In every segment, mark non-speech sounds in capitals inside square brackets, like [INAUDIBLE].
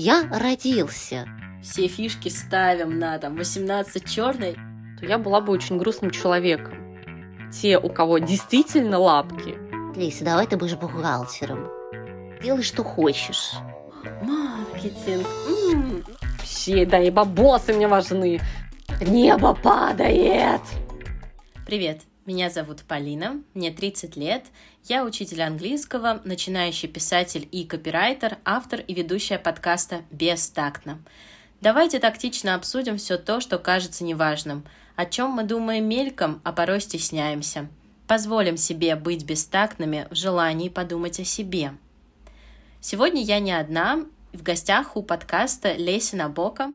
я родился. Все фишки ставим на там 18 черный. То я была бы очень грустным человеком. Те, у кого действительно лапки. Лейся, давай ты будешь бухгалтером. Делай, что хочешь. Маркетинг. М-м. Вообще, да и бабосы мне важны. Небо падает. Привет, меня зовут Полина, мне 30 лет, я учитель английского, начинающий писатель и копирайтер, автор и ведущая подкаста «Бестактно». Давайте тактично обсудим все то, что кажется неважным, о чем мы думаем мельком, а порой стесняемся. Позволим себе быть бестактными в желании подумать о себе. Сегодня я не одна, в гостях у подкаста Леся Набока.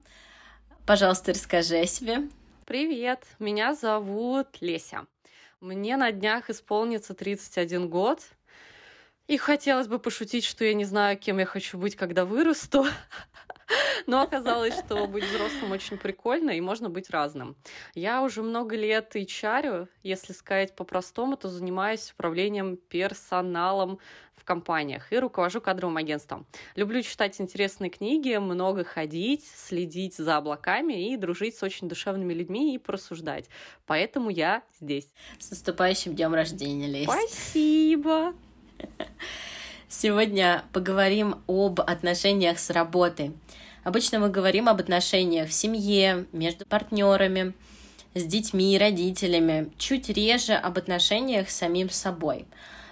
Пожалуйста, расскажи о себе. Привет, меня зовут Леся. Мне на днях исполнится 31 год. И хотелось бы пошутить, что я не знаю, кем я хочу быть, когда вырасту. [LAUGHS] [LAUGHS] Но оказалось, что быть взрослым очень прикольно, и можно быть разным. Я уже много лет и чарю, если сказать по-простому, то занимаюсь управлением персоналом в компаниях и руковожу кадровым агентством. Люблю читать интересные книги, много ходить, следить за облаками и дружить с очень душевными людьми и просуждать. Поэтому я здесь. С наступающим днем рождения, Лесь. Спасибо! [LAUGHS] Сегодня поговорим об отношениях с работой. Обычно мы говорим об отношениях в семье, между партнерами, с детьми и родителями, чуть реже об отношениях с самим собой.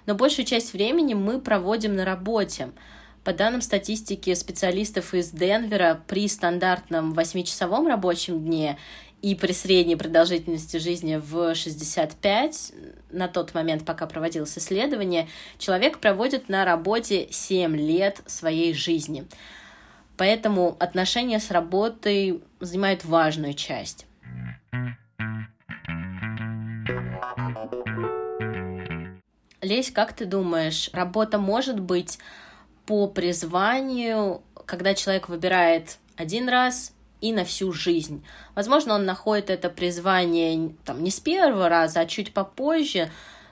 Но большую часть времени мы проводим на работе. По данным статистики специалистов из Денвера, при стандартном 8-часовом рабочем дне и при средней продолжительности жизни в 65, на тот момент, пока проводилось исследование, человек проводит на работе 7 лет своей жизни. Поэтому отношения с работой занимают важную часть. Лесь, как ты думаешь, работа может быть по призванию, когда человек выбирает один раз и на всю жизнь. Возможно, он находит это призвание там, не с первого раза, а чуть попозже,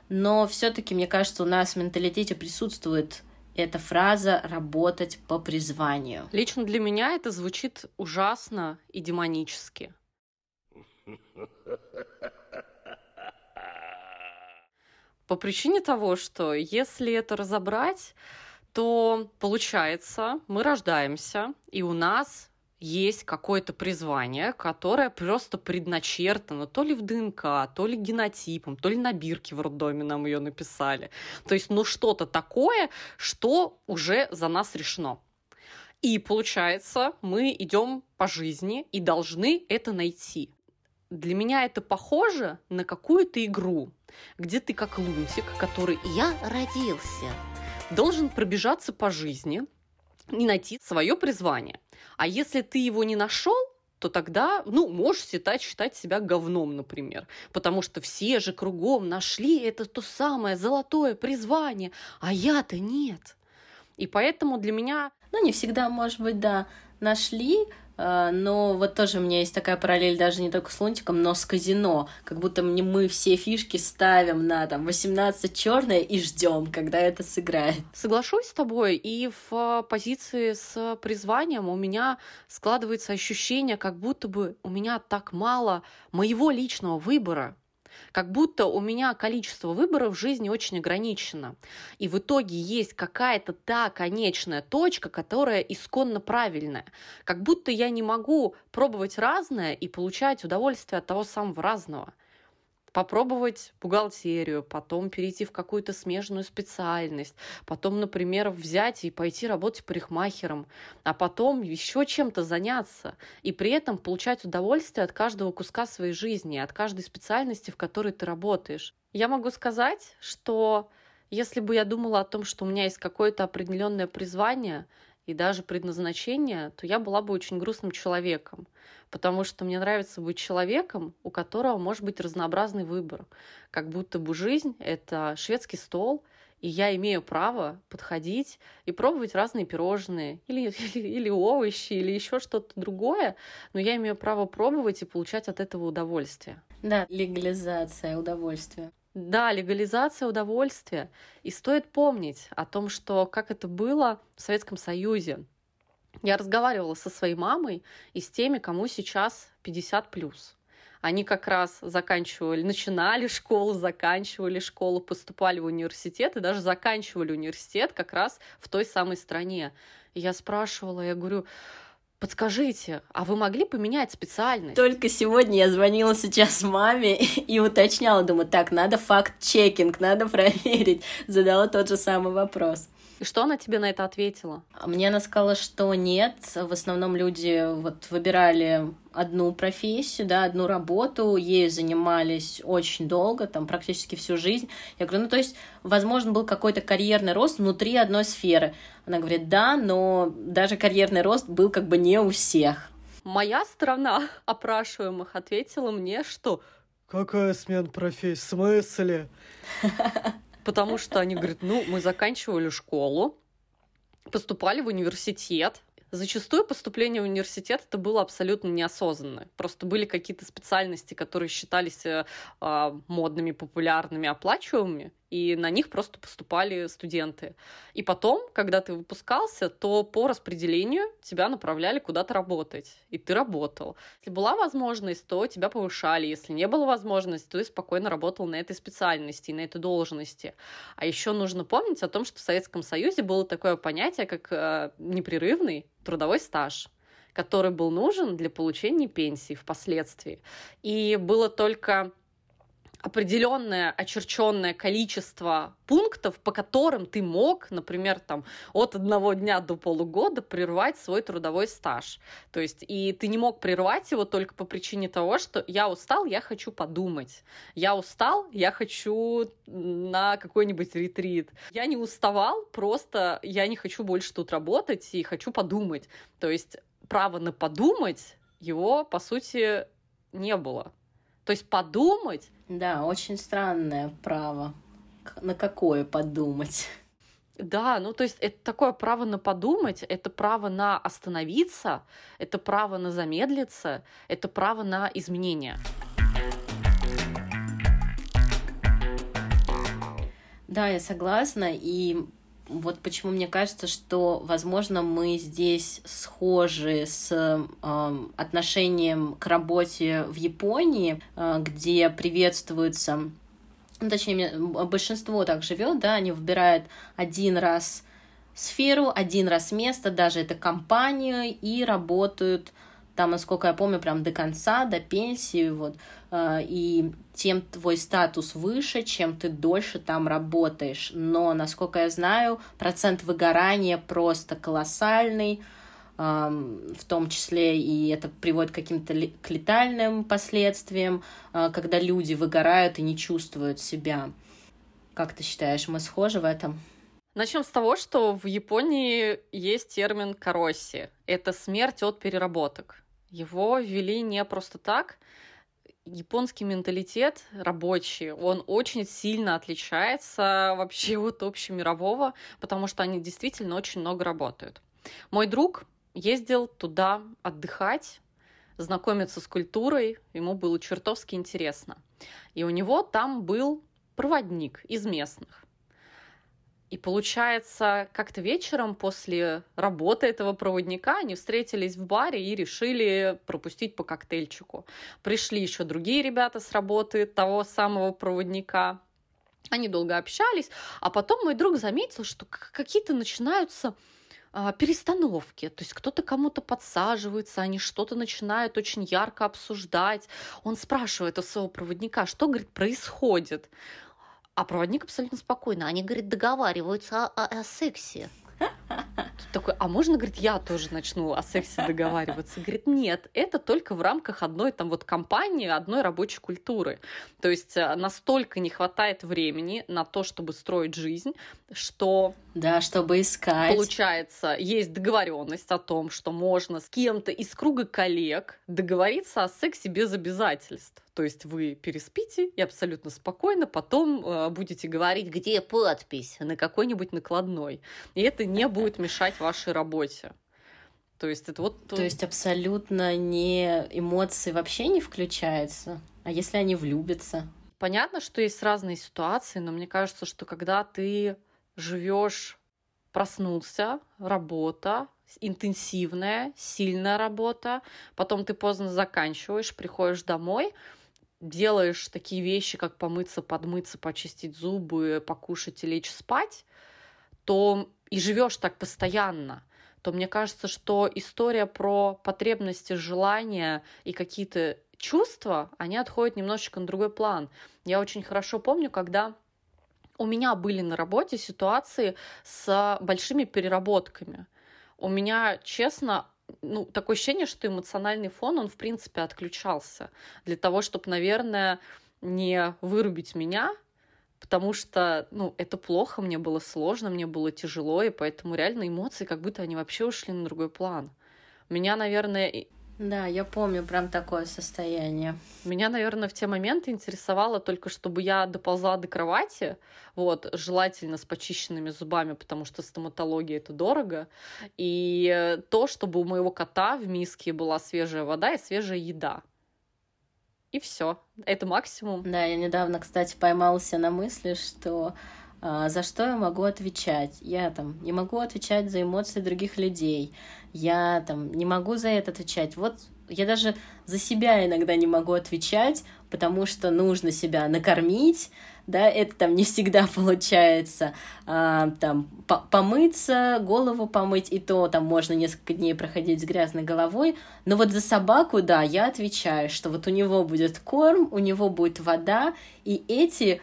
но все-таки, мне кажется, у нас в менталитете присутствует эта фраза «работать по призванию». Лично для меня это звучит ужасно и демонически. По причине того, что если это разобрать, то получается, мы рождаемся, и у нас есть какое-то призвание, которое просто предначертано то ли в ДНК, то ли генотипом, то ли на бирке в роддоме нам ее написали. То есть, ну, что-то такое, что уже за нас решено. И получается, мы идем по жизни и должны это найти. Для меня это похоже на какую-то игру, где ты как лунтик, который «Я родился», должен пробежаться по жизни и найти свое призвание. А если ты его не нашел, то тогда, ну, можешь считать, считать себя говном, например. Потому что все же кругом нашли это то самое золотое призвание, а я-то нет. И поэтому для меня... Ну, не всегда, может быть, да, нашли, но вот тоже у меня есть такая параллель даже не только с лунтиком, но с казино. Как будто мы все фишки ставим на там 18 черное и ждем, когда это сыграет. Соглашусь с тобой. И в позиции с призванием у меня складывается ощущение, как будто бы у меня так мало моего личного выбора. Как будто у меня количество выборов в жизни очень ограничено. И в итоге есть какая-то та конечная точка, которая исконно правильная. Как будто я не могу пробовать разное и получать удовольствие от того самого разного попробовать бухгалтерию, потом перейти в какую-то смежную специальность, потом, например, взять и пойти работать парикмахером, а потом еще чем-то заняться и при этом получать удовольствие от каждого куска своей жизни, от каждой специальности, в которой ты работаешь. Я могу сказать, что если бы я думала о том, что у меня есть какое-то определенное призвание и даже предназначение, то я была бы очень грустным человеком потому что мне нравится быть человеком, у которого может быть разнообразный выбор. Как будто бы жизнь — это шведский стол, и я имею право подходить и пробовать разные пирожные или, [LAUGHS] или, или овощи, или еще что-то другое, но я имею право пробовать и получать от этого удовольствие. Да, легализация удовольствия. Да, легализация удовольствия. И стоит помнить о том, что как это было в Советском Союзе. Я разговаривала со своей мамой и с теми, кому сейчас 50 плюс. Они как раз заканчивали, начинали школу, заканчивали школу, поступали в университет и даже заканчивали университет как раз в той самой стране. И я спрашивала, я говорю, Подскажите, а вы могли поменять специальность? Только сегодня я звонила сейчас маме и уточняла, думаю, так, надо факт-чекинг, надо проверить. Задала тот же самый вопрос. И что она тебе на это ответила? Мне она сказала, что нет. В основном люди вот выбирали одну профессию, да, одну работу, ею занимались очень долго, там практически всю жизнь. Я говорю, ну то есть, возможно, был какой-то карьерный рост внутри одной сферы. Она говорит, да, но даже карьерный рост был как бы не у всех. Моя страна опрашиваемых ответила мне, что Какая смена профессии? В смысле? [LAUGHS] Потому что они говорят, ну, мы заканчивали школу, поступали в университет. Зачастую поступление в университет это было абсолютно неосознанно. Просто были какие-то специальности, которые считались э, а, модными, популярными, оплачиваемыми, и на них просто поступали студенты. И потом, когда ты выпускался, то по распределению тебя направляли куда-то работать, и ты работал. Если была возможность, то тебя повышали, если не было возможности, то ты спокойно работал на этой специальности, на этой должности. А еще нужно помнить о том, что в Советском Союзе было такое понятие, как э, непрерывный трудовой стаж который был нужен для получения пенсии впоследствии. И было только определенное очерченное количество пунктов, по которым ты мог, например, там, от одного дня до полугода прервать свой трудовой стаж. То есть, и ты не мог прервать его только по причине того, что я устал, я хочу подумать. Я устал, я хочу на какой-нибудь ретрит. Я не уставал, просто я не хочу больше тут работать и хочу подумать. То есть, право на подумать его, по сути, не было. То есть подумать... Да, очень странное право. На какое подумать? Да, ну то есть это такое право на подумать, это право на остановиться, это право на замедлиться, это право на изменения. Да, я согласна, и вот почему мне кажется, что, возможно, мы здесь схожи с э, отношением к работе в Японии, э, где приветствуется, ну, точнее, большинство так живет, да, они выбирают один раз сферу, один раз место, даже это компанию, и работают там, насколько я помню, прям до конца, до пенсии, вот, э, и тем твой статус выше, чем ты дольше там работаешь. Но, насколько я знаю, процент выгорания просто колоссальный, в том числе и это приводит к каким-то к летальным последствиям, э, когда люди выгорают и не чувствуют себя. Как ты считаешь, мы схожи в этом? Начнем с того, что в Японии есть термин кароси. Это смерть от переработок. Его ввели не просто так. Японский менталитет рабочий, он очень сильно отличается вообще от общемирового, потому что они действительно очень много работают. Мой друг ездил туда отдыхать, знакомиться с культурой, ему было чертовски интересно. И у него там был проводник из местных. И получается, как-то вечером после работы этого проводника они встретились в баре и решили пропустить по коктейльчику. Пришли еще другие ребята с работы того самого проводника. Они долго общались, а потом мой друг заметил, что какие-то начинаются а, перестановки, то есть кто-то кому-то подсаживается, они что-то начинают очень ярко обсуждать. Он спрашивает у своего проводника, что, говорит, происходит. А проводник абсолютно спокойно. Они, говорит, договариваются о, о, о сексе. Такой, а можно, говорит, я тоже начну о сексе договариваться? Говорит, нет, это только в рамках одной там вот компании, одной рабочей культуры. То есть э, настолько не хватает времени на то, чтобы строить жизнь, что... Да, чтобы искать. Получается, есть договоренность о том, что можно с кем-то из круга коллег договориться о сексе без обязательств. То есть вы переспите и абсолютно спокойно потом э, будете говорить, где подпись на какой-нибудь накладной. И это не будет мешать вашей работе. То есть это вот... То есть абсолютно не эмоции вообще не включаются? А если они влюбятся? Понятно, что есть разные ситуации, но мне кажется, что когда ты живешь, проснулся, работа, интенсивная, сильная работа, потом ты поздно заканчиваешь, приходишь домой, делаешь такие вещи, как помыться, подмыться, почистить зубы, покушать и лечь спать, то и живешь так постоянно, то мне кажется, что история про потребности, желания и какие-то чувства, они отходят немножечко на другой план. Я очень хорошо помню, когда у меня были на работе ситуации с большими переработками. У меня, честно, ну, такое ощущение, что эмоциональный фон, он, в принципе, отключался для того, чтобы, наверное, не вырубить меня, потому что, ну, это плохо, мне было сложно, мне было тяжело, и поэтому реально эмоции как будто они вообще ушли на другой план. Меня, наверное, да, я помню прям такое состояние. Меня, наверное, в те моменты интересовало только, чтобы я доползла до кровати, вот, желательно с почищенными зубами, потому что стоматология это дорого, и то, чтобы у моего кота в миске была свежая вода и свежая еда. И все. Это максимум. Да, я недавно, кстати, поймался на мысли, что за что я могу отвечать? Я там не могу отвечать за эмоции других людей. Я там не могу за это отвечать. Вот я даже за себя иногда не могу отвечать, потому что нужно себя накормить, да, это там не всегда [LAUGHS] получается, а, там по помыться, голову помыть, и то там можно несколько дней проходить с грязной головой, но вот за собаку, да, я отвечаю, что вот у него будет корм, у него будет вода, и эти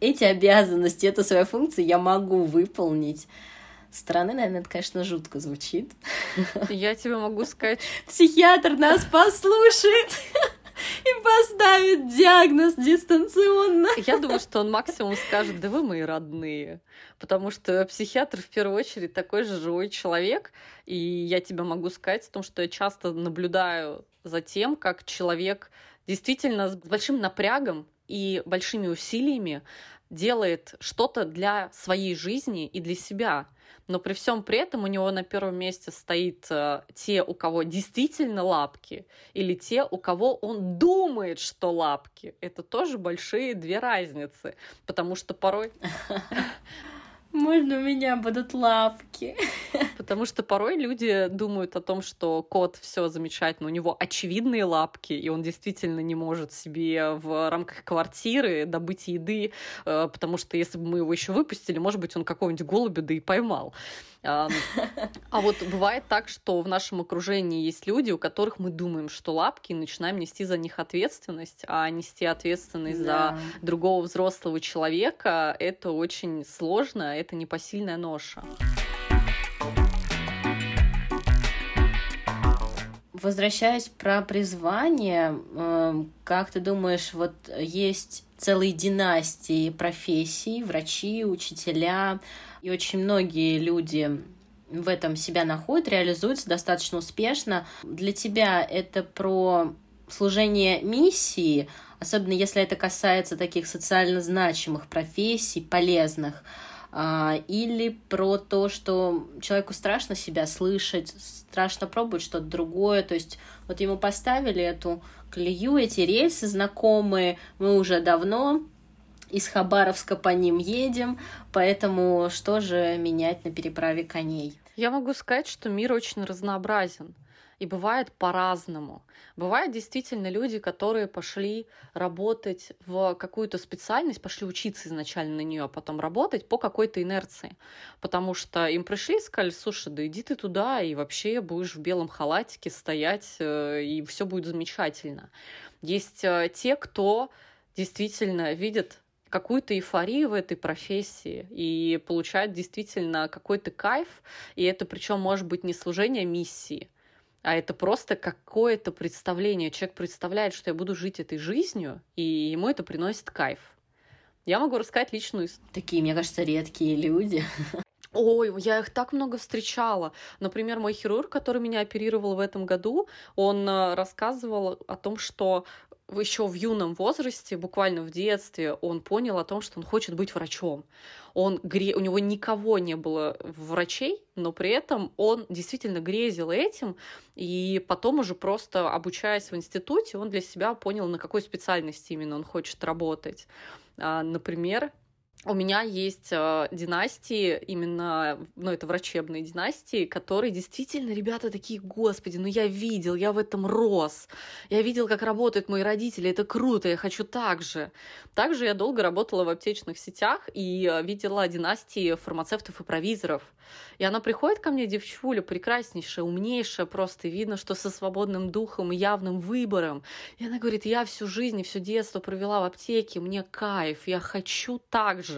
эти обязанности, эту свою функцию я могу выполнить. Стороны, наверное, это, конечно, жутко звучит. Я тебе могу сказать... Психиатр нас послушает и поставит диагноз дистанционно. Я думаю, что он максимум скажет, да вы мои родные. Потому что психиатр в первую очередь такой же живой человек. И я тебе могу сказать о том, что я часто наблюдаю за тем, как человек действительно с большим напрягом и большими усилиями делает что-то для своей жизни и для себя. Но при всем при этом у него на первом месте стоит э, те, у кого действительно лапки, или те, у кого он думает, что лапки. Это тоже большие две разницы, потому что порой [LAUGHS] Можно у меня будут лапки? Потому что порой люди думают о том, что кот все замечательно, у него очевидные лапки, и он действительно не может себе в рамках квартиры добыть еды, э, потому что если бы мы его еще выпустили, может быть, он какого-нибудь голубя да и поймал. [LAUGHS] А вот бывает так, что в нашем окружении есть люди, у которых мы думаем, что лапки, и начинаем нести за них ответственность, а нести ответственность да. за другого взрослого человека это очень сложно, это непосильная ноша. Возвращаясь про призвание, эм, как ты думаешь, вот есть целые династии профессий, врачи, учителя, и очень многие люди в этом себя находят, реализуются достаточно успешно. Для тебя это про служение миссии, особенно если это касается таких социально значимых профессий, полезных, а, или про то, что человеку страшно себя слышать, страшно пробовать что-то другое, то есть вот ему поставили эту колею, эти рельсы знакомые, мы уже давно из Хабаровска по ним едем, поэтому что же менять на переправе коней? Я могу сказать, что мир очень разнообразен. И бывает по-разному. Бывают действительно люди, которые пошли работать в какую-то специальность, пошли учиться изначально на нее, а потом работать по какой-то инерции. Потому что им пришли и сказали, слушай, да иди ты туда, и вообще будешь в белом халатике стоять, э, и все будет замечательно. Есть э, те, кто действительно видит какую-то эйфорию в этой профессии и получает действительно какой-то кайф, и это причем может быть не служение миссии, а это просто какое-то представление. Человек представляет, что я буду жить этой жизнью, и ему это приносит кайф. Я могу рассказать личную историю. Такие, мне кажется, редкие люди. Ой, я их так много встречала. Например, мой хирург, который меня оперировал в этом году, он э, рассказывал о том, что еще в юном возрасте, буквально в детстве, он понял о том, что он хочет быть врачом. Он гре... У него никого не было врачей, но при этом он действительно грезил этим, и потом уже просто обучаясь в институте, он для себя понял, на какой специальности именно он хочет работать. А, например, у меня есть э, династии, именно, ну, это врачебные династии, которые действительно, ребята такие, господи, ну я видел, я в этом рос, я видел, как работают мои родители, это круто, я хочу так же. Также я долго работала в аптечных сетях и э, видела династии фармацевтов и провизоров. И она приходит ко мне, девчуля, прекраснейшая, умнейшая, просто видно, что со свободным духом и явным выбором. И она говорит, я всю жизнь и все детство провела в аптеке, мне кайф, я хочу так же.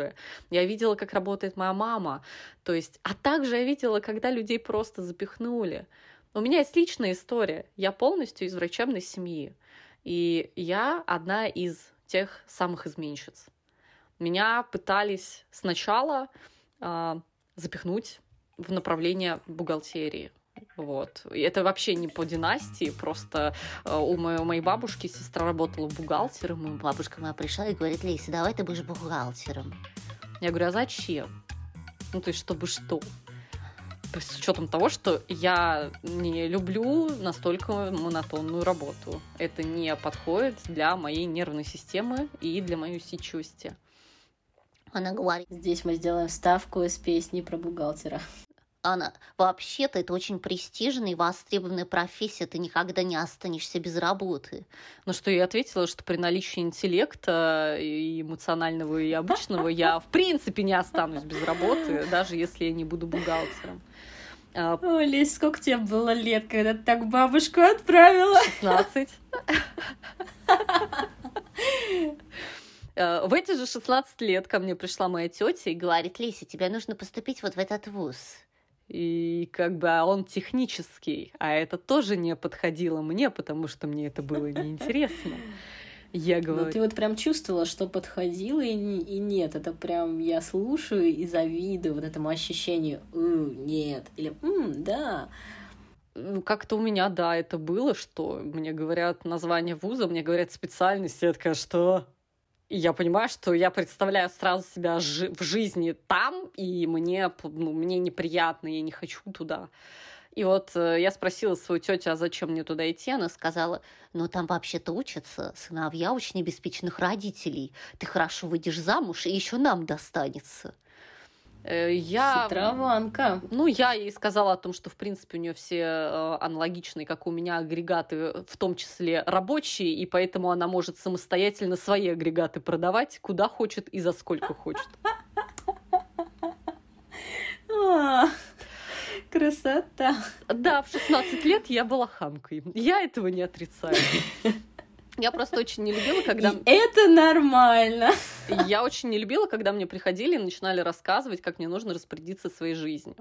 Я видела, как работает моя мама. То есть, а также я видела, когда людей просто запихнули. У меня есть личная история. Я полностью из врачебной семьи. И я одна из тех самых изменщиц. Меня пытались сначала э, запихнуть в направление бухгалтерии. Вот. И это вообще не по династии, просто э, у моей, бабушки сестра работала бухгалтером. И бабушка моя пришла и говорит, Лейся, давай ты будешь бухгалтером. Я говорю, а зачем? Ну, то есть, чтобы что? С учетом того, что я не люблю настолько монотонную работу. Это не подходит для моей нервной системы и для моей усидчивости. Она говорит, Здесь мы сделаем ставку из песни про бухгалтера. Она, вообще-то это очень престижная и востребованная профессия, ты никогда не останешься без работы. Ну что я ответила, что при наличии интеллекта и эмоционального, и обычного я в принципе не останусь без работы, даже если я не буду бухгалтером. А, О, Лесь, сколько тебе было лет, когда ты так бабушку отправила? 16. Э, В эти же 16 лет ко мне пришла моя тетя и Говорит, Леся, тебе нужно поступить вот в этот вуз. И как бы а он технический, а это тоже не подходило мне, потому что мне это было неинтересно. [LAUGHS] Я Ну, говорю, ты вот прям чувствовала, что подходило и, не- и нет. Это прям я слушаю и завидую вот этому ощущению «У, нет» или «М, да». ну, как-то у меня, да, это было, что мне говорят название вуза, мне говорят специальность, я такая, что? И я понимаю, что я представляю сразу себя в жизни там, и мне, ну, мне неприятно, я не хочу туда. И вот э, я спросила свою тетю, а зачем мне туда идти? Она Сказала, но там вообще-то учатся сыновья очень обеспеченных родителей. Ты хорошо выйдешь замуж, и еще нам достанется. Э, Я... Хитрованка. Ну, я ей сказала о том, что, в принципе, у нее все э, аналогичные, как у меня, агрегаты, в том числе рабочие, и поэтому она может самостоятельно свои агрегаты продавать, куда хочет и за сколько хочет. [LAUGHS] А, красота. Да, в 16 лет я была хамкой. Я этого не отрицаю. [LAUGHS] Я просто очень не любила, когда... И это нормально. Я очень не любила, когда мне приходили и начинали рассказывать, как мне нужно распорядиться своей жизнью.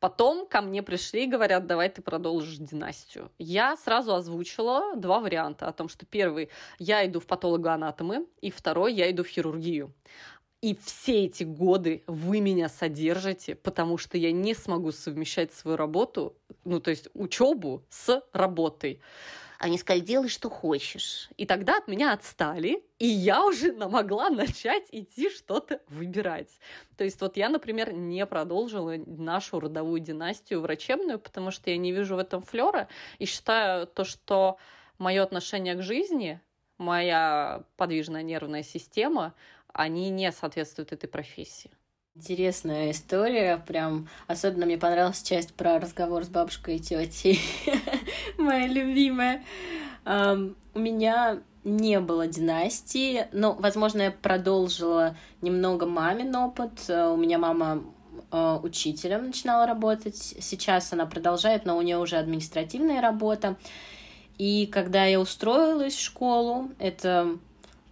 Потом ко мне пришли и говорят, давай ты продолжишь династию. Я сразу озвучила два варианта о том, что первый, я иду в патологоанатомы, и второй, я иду в хирургию. И все эти годы вы меня содержите, потому что я не смогу совмещать свою работу, ну, то есть учебу с работой. Они сказали, делай, что хочешь. И тогда от меня отстали, и я уже могла начать идти что-то выбирать. То есть вот я, например, не продолжила нашу родовую династию врачебную, потому что я не вижу в этом флера и считаю то, что мое отношение к жизни, моя подвижная нервная система, они не соответствуют этой профессии. Интересная история, прям особенно мне понравилась часть про разговор с бабушкой и тетей, [LAUGHS] [LAUGHS] моя любимая. У меня не было династии, но, возможно, я продолжила немного мамин опыт. Э, У меня мама э, учителем начинала работать, сейчас она продолжает, но у нее уже административная работа. И когда я устроилась в школу, это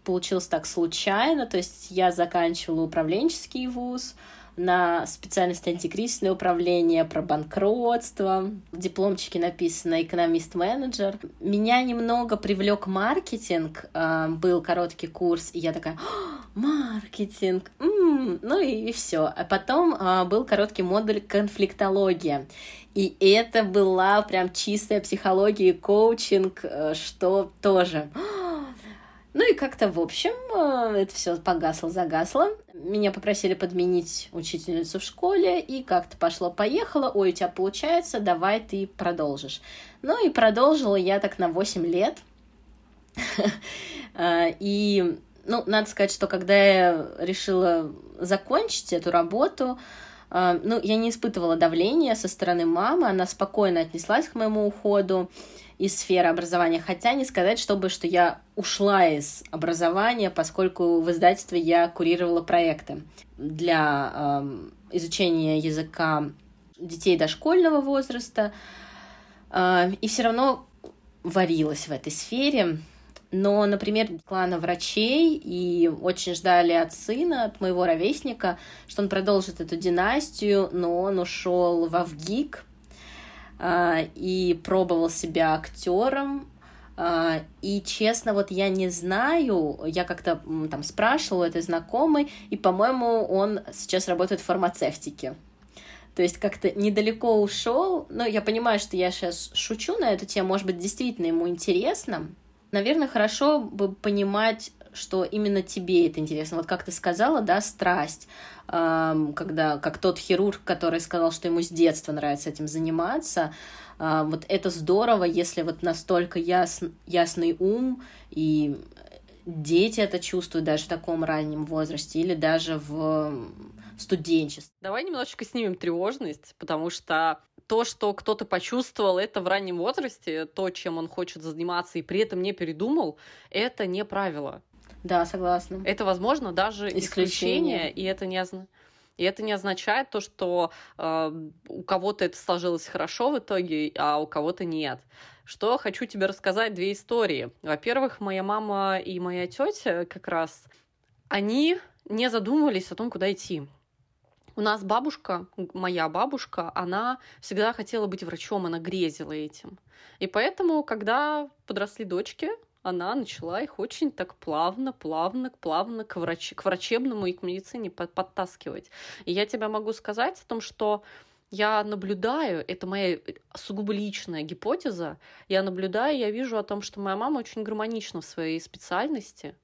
получилось так случайно, то есть я заканчивала управленческий вуз на специальность антикризисное управление, про банкротство. В дипломчике написано экономист-менеджер. Меня немного привлек маркетинг, э, был короткий курс, и я такая, «А, маркетинг, м-м», ну и, все. А потом э, был короткий модуль конфликтология. И это была прям чистая психология и коучинг, э, что тоже. Ну и как-то, в общем, э, это все погасло, загасло. Меня попросили подменить учительницу в школе, и как-то пошло-поехало. Ой, у тебя получается, давай ты продолжишь. Ну и продолжила я так на 8 лет. [LAUGHS] Э, И Ну, надо сказать, что когда я решила закончить эту работу, ну, я не испытывала давления со стороны мамы, она спокойно отнеслась к моему уходу из сферы образования, хотя не сказать, чтобы что я ушла из образования, поскольку в издательстве я курировала проекты для э, изучения языка детей дошкольного возраста, э, и все равно варилась в этой сфере. Но, например, клана врачей и очень ждали от сына, от моего ровесника, что он продолжит эту династию, но он ушел в Авгик э, и пробовал себя актером. Э, и честно, вот я не знаю, я как-то там спрашивала у этой знакомой, и, по-моему, он сейчас работает в фармацевтике. То есть как-то недалеко ушел. Но я понимаю, что я сейчас шучу на эту тему. Может быть, действительно ему интересно. Наверное, хорошо бы понимать, что именно тебе это интересно. Вот как ты сказала, да, страсть, когда, как тот хирург, который сказал, что ему с детства нравится этим заниматься, вот это здорово, если вот настолько яс, ясный ум и дети это чувствуют даже в таком раннем возрасте или даже в студенчестве. Давай немножечко снимем тревожность, потому что то, что кто-то почувствовал это в раннем возрасте, то, чем он хочет заниматься, и при этом не передумал, это не правило. Да, согласна. Это, возможно, даже исключение, исключение и это не означает. И это не означает то, что э, у кого-то это сложилось хорошо в итоге, а у кого-то нет. Что хочу тебе рассказать две истории. Во-первых, моя мама и моя тетя как раз, они не задумывались о том, куда идти. У нас бабушка, моя бабушка, она всегда хотела быть врачом, она грезила этим. И поэтому, когда подросли дочки, она начала их очень так плавно, плавно, плавно к, врач... к врачебному и к медицине подтаскивать. И я тебе могу сказать о том, что я наблюдаю, это моя сугубо личная гипотеза, я наблюдаю, я вижу о том, что моя мама очень гармонична в своей специальности,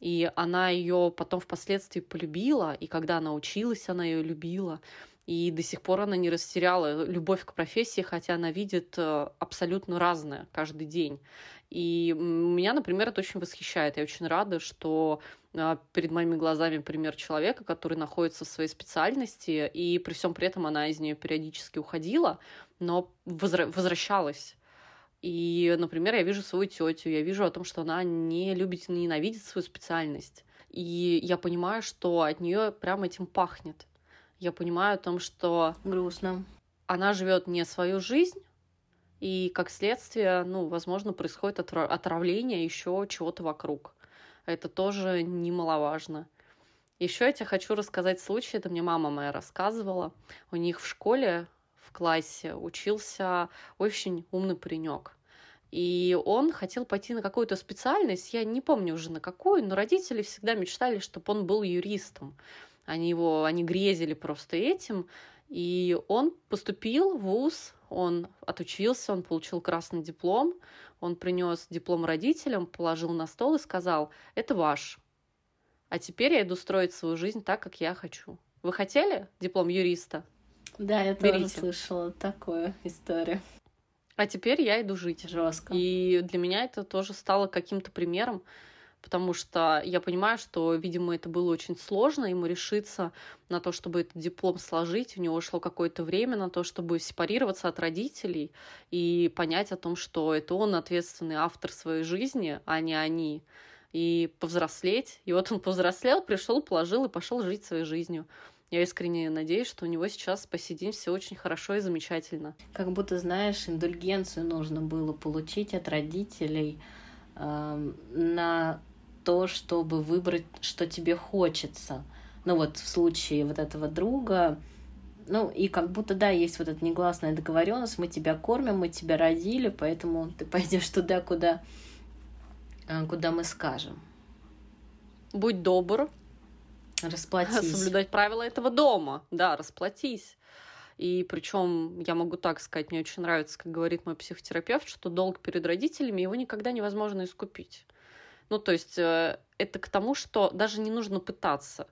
и она ее потом впоследствии полюбила, и когда она училась, она ее любила. И до сих пор она не растеряла любовь к профессии, хотя она видит э, абсолютно разное каждый день. И меня, например, это очень восхищает. Я очень рада, что э, перед моими глазами пример человека, который находится в своей специальности, и при всем при этом она из нее периодически уходила, но возвращалась и, например, я вижу свою тетю, я вижу о том, что она не любит, не ненавидит свою специальность. И я понимаю, что от нее прямо этим пахнет. Я понимаю о том, что... Грустно. Она живет не свою жизнь, и как следствие, ну, возможно, происходит отравление еще чего-то вокруг. Это тоже немаловажно. Еще я тебе хочу рассказать случай, это мне мама моя рассказывала. У них в школе в классе учился очень умный паренек. И он хотел пойти на какую-то специальность, я не помню уже на какую, но родители всегда мечтали, чтобы он был юристом. Они его, они грезили просто этим. И он поступил в ВУЗ, он отучился, он получил красный диплом, он принес диплом родителям, положил на стол и сказал, это ваш. А теперь я иду строить свою жизнь так, как я хочу. Вы хотели диплом юриста? Да, я Берите. тоже слышала такую историю. А теперь я иду жить. Жестко. И для меня это тоже стало каким-то примером, потому что я понимаю, что, видимо, это было очень сложно ему решиться на то, чтобы этот диплом сложить. У него шло какое-то время на то, чтобы сепарироваться от родителей и понять о том, что это он ответственный автор своей жизни, а не они. И повзрослеть. И вот он [LAUGHS] повзрослел, пришел, положил и пошел жить своей жизнью. Я искренне надеюсь, что у него сейчас по сей день все очень хорошо и замечательно. Как будто, знаешь, индульгенцию нужно было получить от родителей э, на то, чтобы выбрать, что тебе хочется. Ну вот в случае вот этого друга, ну и как будто, да, есть вот эта негласная договоренность, мы тебя кормим, мы тебя родили, поэтому ты пойдешь туда, куда, э, куда мы скажем. Будь добр, Расплатись. Соблюдать правила этого дома. Да, расплатись. И причем я могу так сказать, мне очень нравится, как говорит мой психотерапевт, что долг перед родителями его никогда невозможно искупить. Ну, то есть э, это к тому, что даже не нужно пытаться.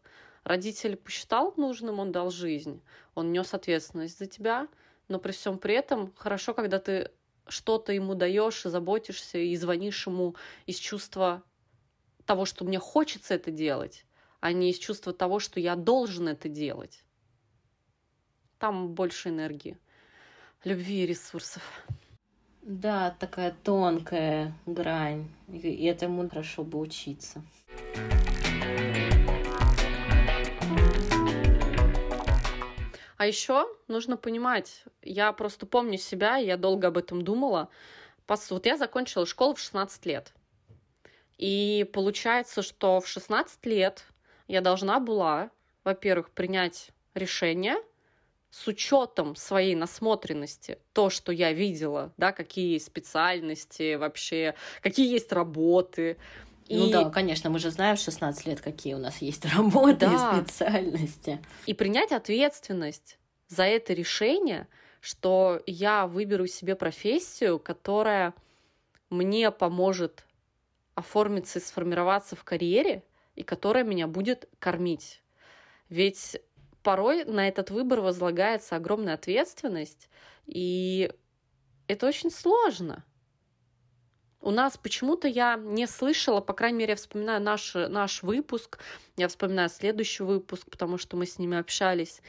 Родитель посчитал нужным, он дал жизнь, он нес ответственность за тебя, но при всем при этом хорошо, когда ты что-то ему даешь, заботишься и звонишь ему из чувства того, что мне хочется это делать, а не из чувства того, что я должен это делать. Там больше энергии, любви и ресурсов. Да, такая тонкая грань. И этому хорошо бы учиться. А еще нужно понимать, я просто помню себя, я долго об этом думала. Вот я закончила школу в 16 лет. И получается, что в 16 лет я должна была, во-первых, принять решение с учетом своей насмотренности, то, что я видела, да, какие есть специальности вообще, какие есть работы. Ну и... Ну да, конечно, мы же знаем в 16 лет, какие у нас есть [LAUGHS] работы да. и специальности. И принять ответственность за это решение, что я выберу себе профессию, которая мне поможет оформиться и сформироваться в карьере, и которая меня будет кормить. Ведь порой на этот выбор возлагается огромная ответственность, и это очень сложно. У нас почему-то я не слышала, по крайней мере, я вспоминаю наш, наш выпуск, я вспоминаю следующий выпуск, потому что мы с ними общались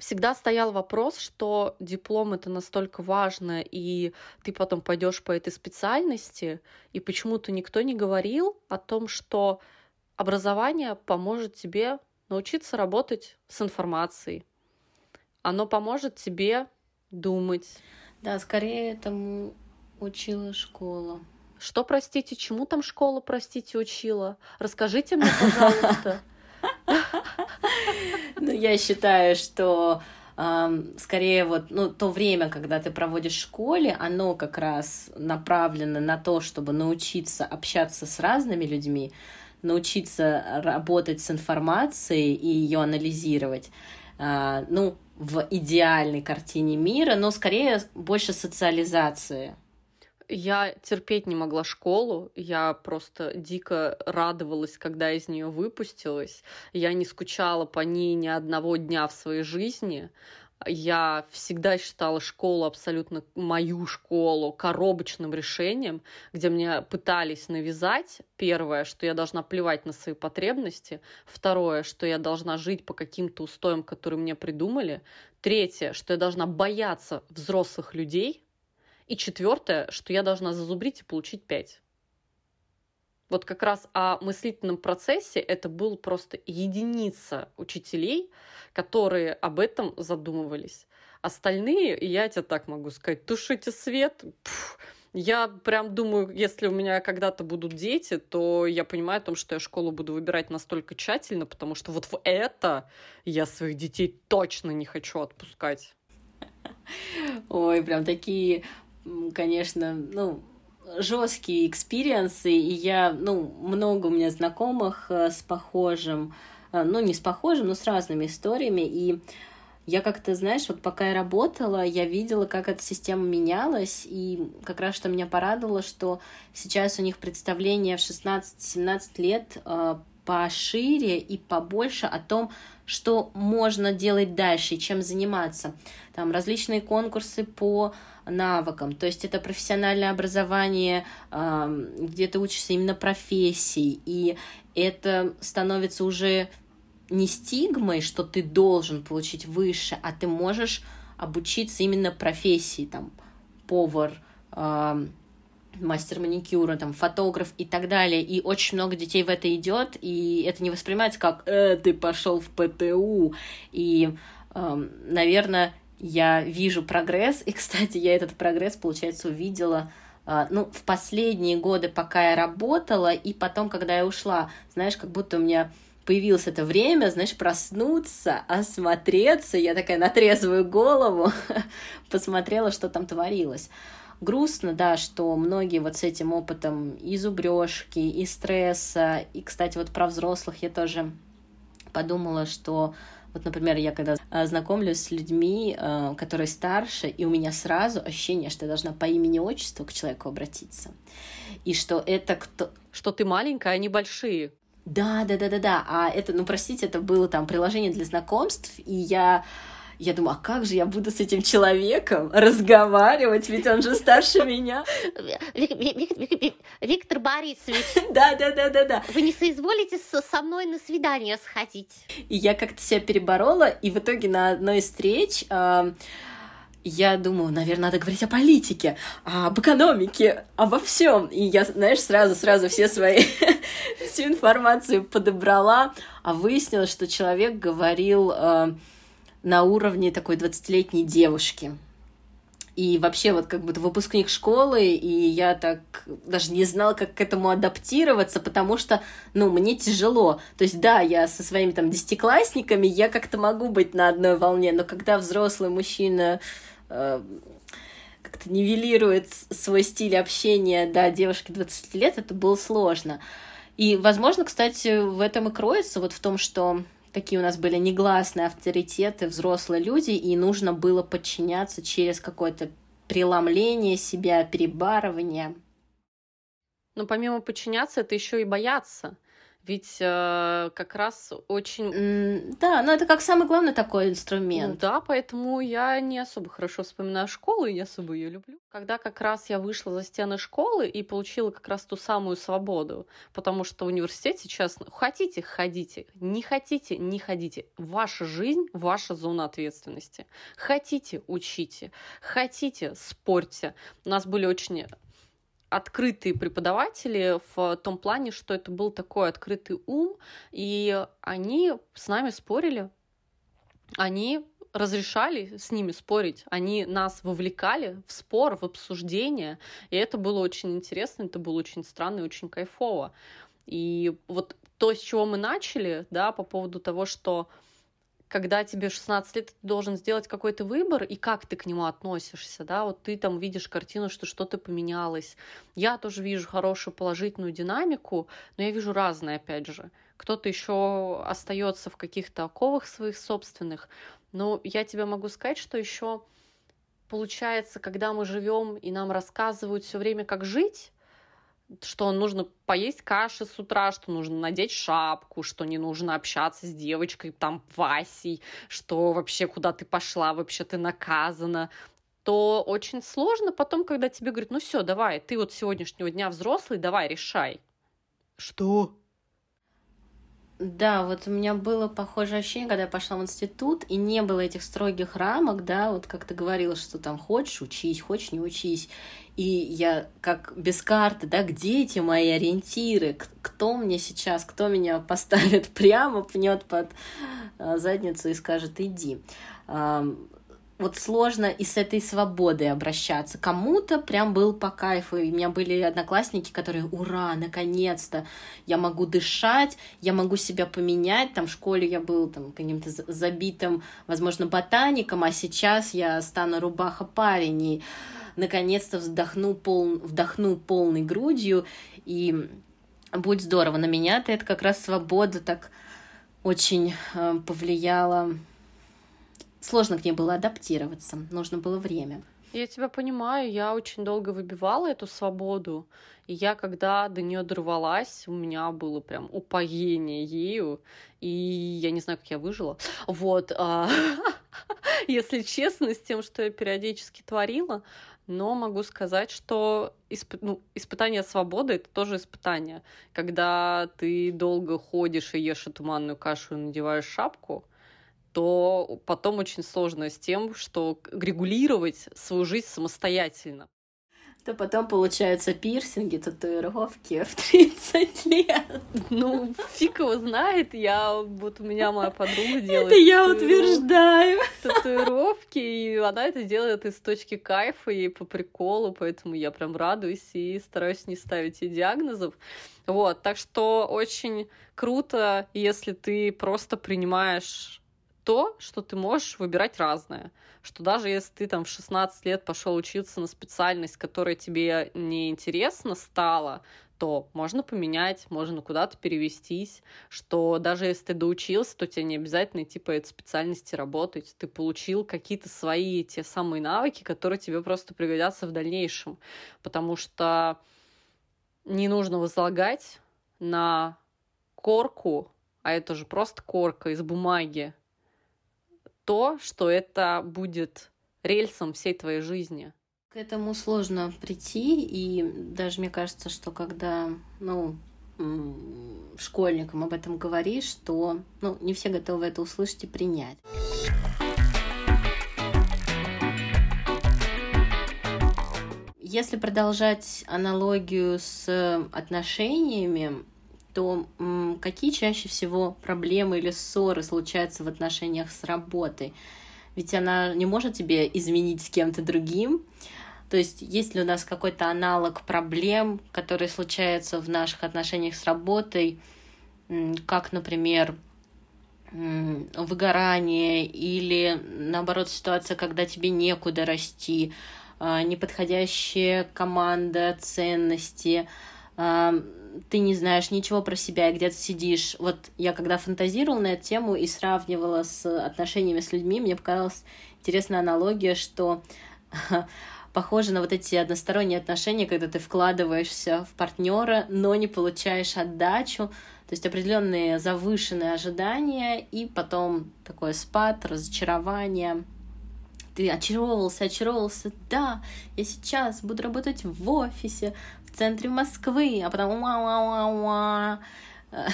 всегда стоял вопрос, что диплом это настолько важно, и ты потом пойдешь по этой специальности, и почему-то никто не говорил о том, что образование поможет тебе научиться работать с информацией. Оно поможет тебе думать. Да, скорее этому учила школа. Что, простите, чему там школа, простите, учила? Расскажите мне, пожалуйста. [LAUGHS] Я считаю, что скорее вот ну, то время, когда ты проводишь в школе, оно как раз направлено на то, чтобы научиться общаться с разными людьми, научиться работать с информацией и ее анализировать. А, ну, в идеальной картине мира, но скорее больше социализации. Я терпеть не могла школу, я просто дико радовалась, когда из нее выпустилась. Я не скучала по ней ни одного дня в своей жизни. Я всегда считала школу абсолютно мою школу коробочным решением, где мне пытались навязать первое, что я должна плевать на свои потребности, второе, что я должна жить по каким-то устоям, которые мне придумали, третье, что я должна бояться взрослых людей, и четвертое, что я должна зазубрить и получить 5. Вот как раз о мыслительном процессе это был просто единица учителей, которые об этом задумывались. Остальные, я тебе так могу сказать, тушите свет. Пфф, я прям думаю, если у меня когда-то будут дети, то я понимаю о том, что я школу буду выбирать настолько тщательно, потому что вот в это я своих детей точно не хочу отпускать. Ой, прям такие конечно, ну, жесткие experience ы, и я, ну, много у меня знакомых э, с похожим, э, ну, не с похожим, но с разными историями, и я как-то, знаешь, вот пока я работала, я видела, как эта система менялась, и как раз что меня порадовало, что сейчас у них представление в 16-17 лет э, пошире и побольше о том, что можно делать дальше чем заниматься. Там различные конкурсы по навыкам. То есть это профессиональное образование, где ты учишься именно профессии, и это становится уже не стигмой, что ты должен получить выше, а ты можешь обучиться именно профессии, там, повар, мастер маникюра, там, фотограф и так далее. И очень много детей в это идет, и это не воспринимается как э, ты пошел в ПТУ. И, э, наверное, я вижу прогресс, и, [LAUGHS] кстати, я этот прогресс, получается, увидела а, ну, в последние годы, пока я работала, и потом, когда я ушла, знаешь, как будто у меня появилось это время, знаешь, проснуться, осмотреться, я такая на трезвую голову [LAUGHS] посмотрела, что там творилось. Грустно, да, что многие вот с этим опытом и зубрежки, и стресса, и, кстати, вот про взрослых я тоже подумала, что вот, например, я когда а, знакомлюсь с людьми, а, которые старше, и у меня сразу ощущение, что я должна по имени-отчеству к человеку обратиться. И что это кто... Что ты маленькая, а они большие. Да, да, да, да, да. А это, ну, простите, это было там приложение для знакомств, и я Я думаю, а как же я буду с этим человеком разговаривать, ведь он же старше [LAUGHS] меня. Виктор Борисович. [LAUGHS] Да, да, да, да, да. Вы не соизволите со мной на свидание сходить? И я как-то себя переборола, и в итоге на одной из встреч а, я думаю, наверное, надо говорить о политике, об экономике, обо всем. И я, знаешь, сразу-сразу все свои, [LAUGHS] всю информацию подобрала, а выяснилось, что человек говорил э, на уровне такой 20-летней девушки. И вообще вот как будто выпускник школы, и я так даже не знала, как к этому адаптироваться, потому что, ну, мне тяжело. То есть, да, я со своими там десятиклассниками, я как-то могу быть на одной волне, но когда взрослый мужчина э, как-то нивелирует свой стиль общения, да, девушки 20 лет, это было сложно. И, возможно, кстати, в этом и кроется, вот в том, что такие у нас были негласные авторитеты, взрослые люди, и нужно было подчиняться через какое-то преломление себя, перебарывание. Но помимо подчиняться, это еще и бояться. Ведь э, как раз очень... Mm, да, но это как самый главный такой инструмент. Ну, да, поэтому я не особо хорошо вспоминаю школу и не особо ее люблю. Когда как раз я вышла за стены школы и получила как раз ту самую свободу, потому что в университете сейчас хотите, ходите, не хотите, не ходите. Ваша жизнь, ваша зона ответственности. Хотите, учите, хотите, спорьте. У нас были очень открытые преподаватели в том плане, что это был такой открытый ум, и они с нами спорили, они разрешали с ними спорить, они нас вовлекали в спор, в обсуждение, и это было очень интересно, это было очень странно и очень кайфово. И вот то, с чего мы начали, да, по поводу того, что когда тебе 16 лет, ты должен сделать какой-то выбор, и как ты к нему относишься, да, вот ты там видишь картину, что что-то поменялось. Я тоже вижу хорошую положительную динамику, но я вижу разное, опять же. Кто-то еще остается в каких-то оковах своих собственных, но я тебе могу сказать, что еще получается, когда мы живем и нам рассказывают все время, как жить, что нужно поесть каши с утра, что нужно надеть шапку, что не нужно общаться с девочкой, там, Васей, что вообще куда ты пошла, вообще ты наказана, то очень сложно потом, когда тебе говорят, ну все, давай, ты вот сегодняшнего дня взрослый, давай, решай. Что? Да, вот у меня было похожее ощущение, когда я пошла в институт, и не было этих строгих рамок, да, вот как ты говорила, что там хочешь учись, хочешь не учись. И я как без карты, да, где эти мои ориентиры, кто мне сейчас, кто меня поставит [LAUGHS] прямо, пнет под а, задницу и скажет иди вот сложно и с этой свободой обращаться. Кому-то прям был по кайфу. И у меня были одноклассники, которые, ура, наконец-то, я могу дышать, я могу себя поменять. Там в школе я был там каким-то забитым, возможно, ботаником, а сейчас я стану рубаха парень и наконец-то вздохну, пол... вдохну полной грудью, и будет здорово. На меня-то это как раз свобода так очень э, повлияла сложно к ней было адаптироваться, нужно было время. Я тебя понимаю, я очень долго выбивала эту свободу, и я, когда до нее дорвалась, у меня было прям упоение ею, и я не знаю, как я выжила. Вот, а, [LAUGHS] если честно, с тем, что я периодически творила, но могу сказать, что исп... ну, испытание свободы это тоже испытание. Когда ты долго ходишь и ешь эту манную кашу и надеваешь шапку, то потом очень сложно с тем, что регулировать свою жизнь самостоятельно. То потом получаются пирсинги, татуировки в 30 лет. Ну, фиг его знает. Я, вот у меня моя подруга делает Это я утверждаю. Татуировки, и она это делает из точки кайфа и по приколу, поэтому я прям радуюсь и стараюсь не ставить ей диагнозов. Вот, так что очень круто, если ты просто принимаешь то, что ты можешь выбирать разное. Что даже если ты там в 16 лет пошел учиться на специальность, которая тебе не интересна стала, то можно поменять, можно куда-то перевестись, что даже если ты доучился, то тебе не обязательно идти по этой специальности работать. Ты получил какие-то свои те самые навыки, которые тебе просто пригодятся в дальнейшем. Потому что не нужно возлагать на корку, а это же просто корка из бумаги, то, что это будет рельсом всей твоей жизни. К этому сложно прийти, и даже мне кажется, что когда, ну, школьникам об этом говоришь, что, ну, не все готовы это услышать и принять. Если продолжать аналогию с отношениями, то какие чаще всего проблемы или ссоры случаются в отношениях с работой? Ведь она не может тебе изменить с кем-то другим. То есть есть ли у нас какой-то аналог проблем, которые случаются в наших отношениях с работой, как, например, выгорание или, наоборот, ситуация, когда тебе некуда расти, а, неподходящая команда, ценности, ты не знаешь ничего про себя и где-то сидишь. Вот я когда фантазировала на эту тему и сравнивала с отношениями с людьми, мне показалась интересная аналогия, что [LAUGHS] похоже на вот эти односторонние отношения, когда ты вкладываешься в партнера, но не получаешь отдачу, то есть определенные завышенные ожидания и потом такой спад, разочарование. Ты очаровывался, очаровывался, да, я сейчас буду работать в офисе, в центре Москвы, а потом уа-уа-уа-уа. [LAUGHS]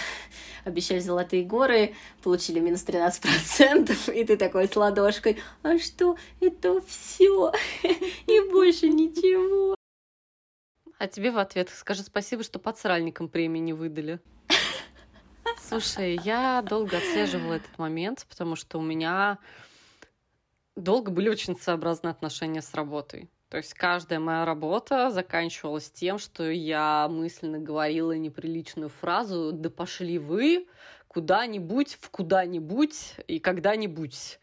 Обещали золотые горы, получили минус 13%, [LAUGHS] и ты такой с ладошкой, а что, это все, [LAUGHS] и больше ничего. А тебе в ответ скажи спасибо, что подсральникам премии не выдали. Слушай, я долго отслеживала этот момент, потому что у меня долго были очень сообразные отношения с работой. То есть каждая моя работа заканчивалась тем, что я мысленно говорила неприличную фразу «Да пошли вы куда-нибудь, в куда-нибудь и когда-нибудь».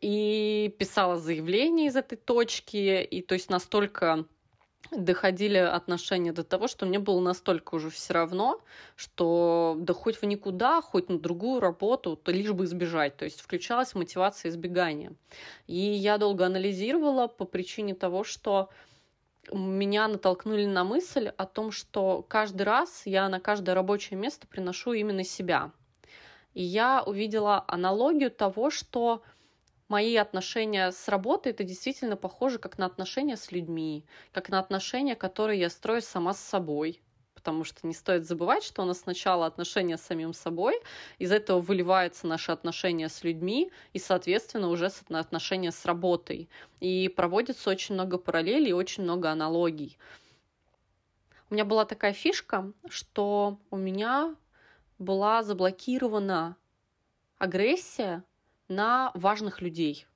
И писала заявление из этой точки, и то есть настолько доходили отношения до того, что мне было настолько уже все равно, что да хоть в никуда, хоть на другую работу, то лишь бы избежать. То есть включалась мотивация избегания. И я долго анализировала по причине того, что меня натолкнули на мысль о том, что каждый раз я на каждое рабочее место приношу именно себя. И я увидела аналогию того, что мои отношения с работой это действительно похоже как на отношения с людьми, как на отношения, которые я строю сама с собой. Потому что не стоит забывать, что у нас сначала отношения с самим собой, из этого выливаются наши отношения с людьми и, соответственно, уже отношения с работой. И проводится очень много параллелей очень много аналогий. У меня была такая фишка, что у меня была заблокирована агрессия на важных людей.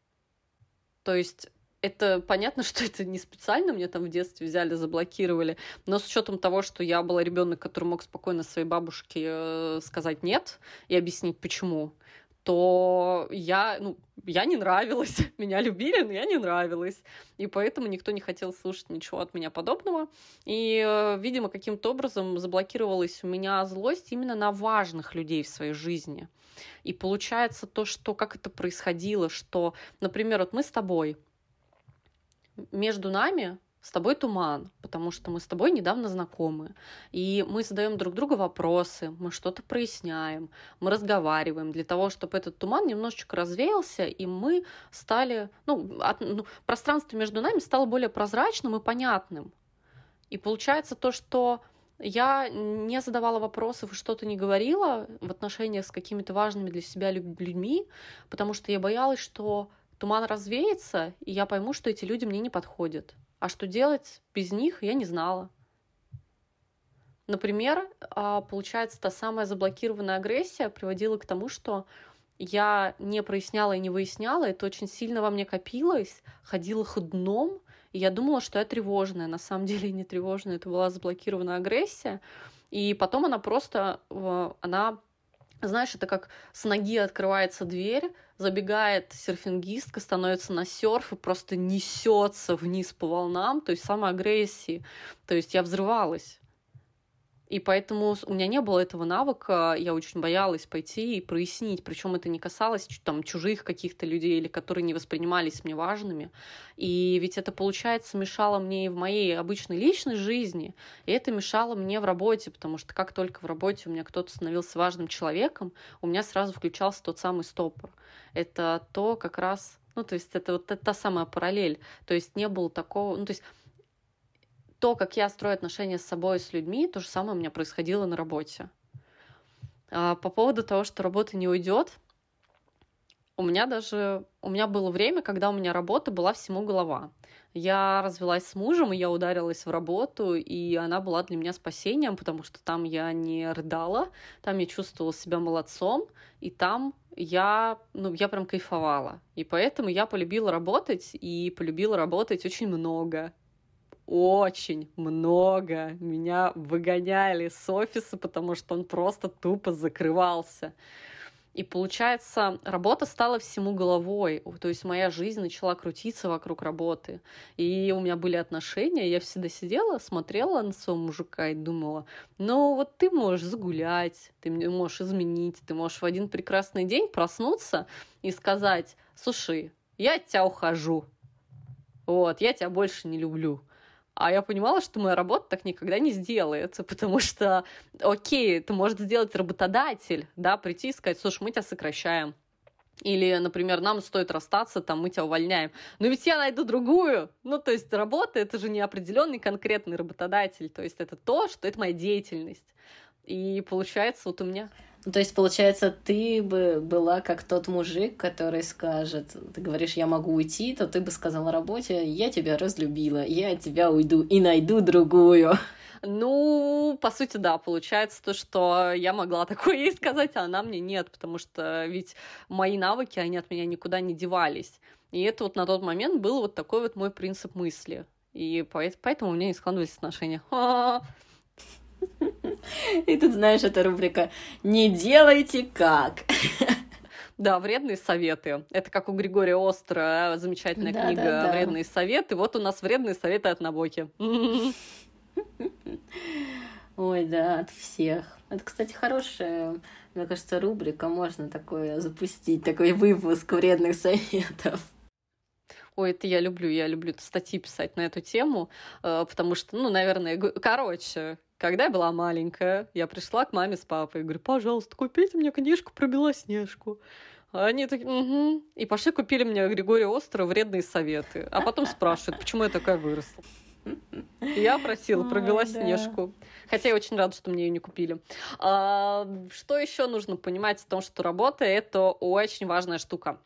То есть это понятно, [LAUGHS] что это не специально, мне там в детстве взяли, заблокировали, но с учетом того, что я была ребенок, который мог спокойно своей бабушке э, сказать нет и объяснить почему, то я, ну, я не нравилась. [LAUGHS] Меня любили, но я не нравилась. И поэтому никто не хотел слушать ничего от меня подобного. И, э, видимо, каким-то образом заблокировалась у меня злость именно на важных людей в своей жизни. И получается то, что как это происходило, что, например, вот мы с тобой, между нами с тобой туман, потому что мы с тобой недавно знакомы. И мы задаем друг другу вопросы, мы что-то проясняем, мы разговариваем для того, чтобы этот туман немножечко развеялся, и мы стали, ну, от, ну пространство между нами стало более прозрачным и понятным. И получается то, что я не задавала вопросов и что-то не говорила в отношениях с какими-то важными для себя людьми, потому что я боялась, что туман развеется, и я пойму, что эти люди мне не подходят. А что делать без них, я не знала. Например, а, получается, та самая заблокированная агрессия приводила к тому, что я не проясняла и не выясняла, это очень сильно во мне копилось, ходила ходуном, и я думала, что я тревожная. На самом деле не тревожная, это была заблокированная агрессия. И потом она просто, она, знаешь, это как с ноги открывается дверь, забегает серфингистка, становится на серф и просто несется вниз по волнам, то есть самой агрессии. То есть я взрывалась. И поэтому у меня не было этого навыка, я очень боялась пойти и прояснить, причем это не касалось там чужих каких-то людей или которые не воспринимались мне важными. И ведь это, получается, мешало мне и в моей обычной личной жизни, и это мешало мне в работе, потому что как только в работе у меня кто-то становился важным человеком, у меня сразу включался тот самый стопор. Это то как раз ну, то есть это вот та самая параллель. То есть не было такого... Ну, то есть то, как я строю отношения с собой, с людьми, то же самое у меня происходило на работе. А по поводу того, что работа не уйдет, у меня даже у меня было время, когда у меня работа была всему голова. Я развелась с мужем, и я ударилась в работу, и она была для меня спасением, потому что там я не рыдала, там я чувствовала себя молодцом, и там я, ну, я прям кайфовала. И поэтому я полюбила работать, и полюбила работать очень много очень много меня выгоняли с офиса, потому что он просто тупо закрывался. И получается, работа стала всему головой. То есть моя жизнь начала крутиться вокруг работы. И у меня были отношения. Я всегда сидела, смотрела на своего мужика и думала, ну вот ты можешь загулять, ты можешь изменить, ты можешь в один прекрасный день проснуться и сказать, слушай, я от тебя ухожу. Вот, я тебя больше не люблю. А я понимала, что моя работа так никогда не сделается, потому что, окей, это может сделать работодатель, да, прийти и сказать, слушай, мы тебя сокращаем. Или, например, нам стоит расстаться, там, мы тебя увольняем. Но ведь я найду другую. Ну, то есть работа — это же не определенный конкретный работодатель. То есть это то, что это моя деятельность. И получается, вот у меня ну, то есть, получается, ты бы была как тот мужик, который скажет, ты говоришь, я могу уйти, то ты бы сказал на работе, я тебя разлюбила, я от тебя уйду и найду другую. Ну, по сути, да, получается то, что я могла такое ей сказать, а она мне нет, потому что ведь мои навыки, они от меня никуда не девались. И это вот на тот момент был вот такой вот мой принцип мысли. И поэтому у меня не складывались отношения. [LAUGHS] И тут, знаешь, эта рубрика «Не делайте как». Да, вредные советы. Это как у Григория Остра, замечательная да, книга да, да. «Вредные советы». Вот у нас вредные советы от Набоки. Ой, да, от всех. Это, кстати, хорошая, мне кажется, рубрика. Можно такое запустить, такой выпуск вредных советов. Ой, это я люблю, я люблю статьи писать на эту тему, э, потому что, ну, наверное, короче, когда я была маленькая, я пришла к маме с папой и говорю, пожалуйста, купите мне книжку про Белоснежку. А они такие, угу. И пошли купили мне Григория Остро вредные советы. А потом спрашивают, почему я такая выросла. Я просила про Белоснежку. Да. Хотя я очень рада, что мне ее не купили. А, что еще нужно понимать в том, что работа это очень важная штука.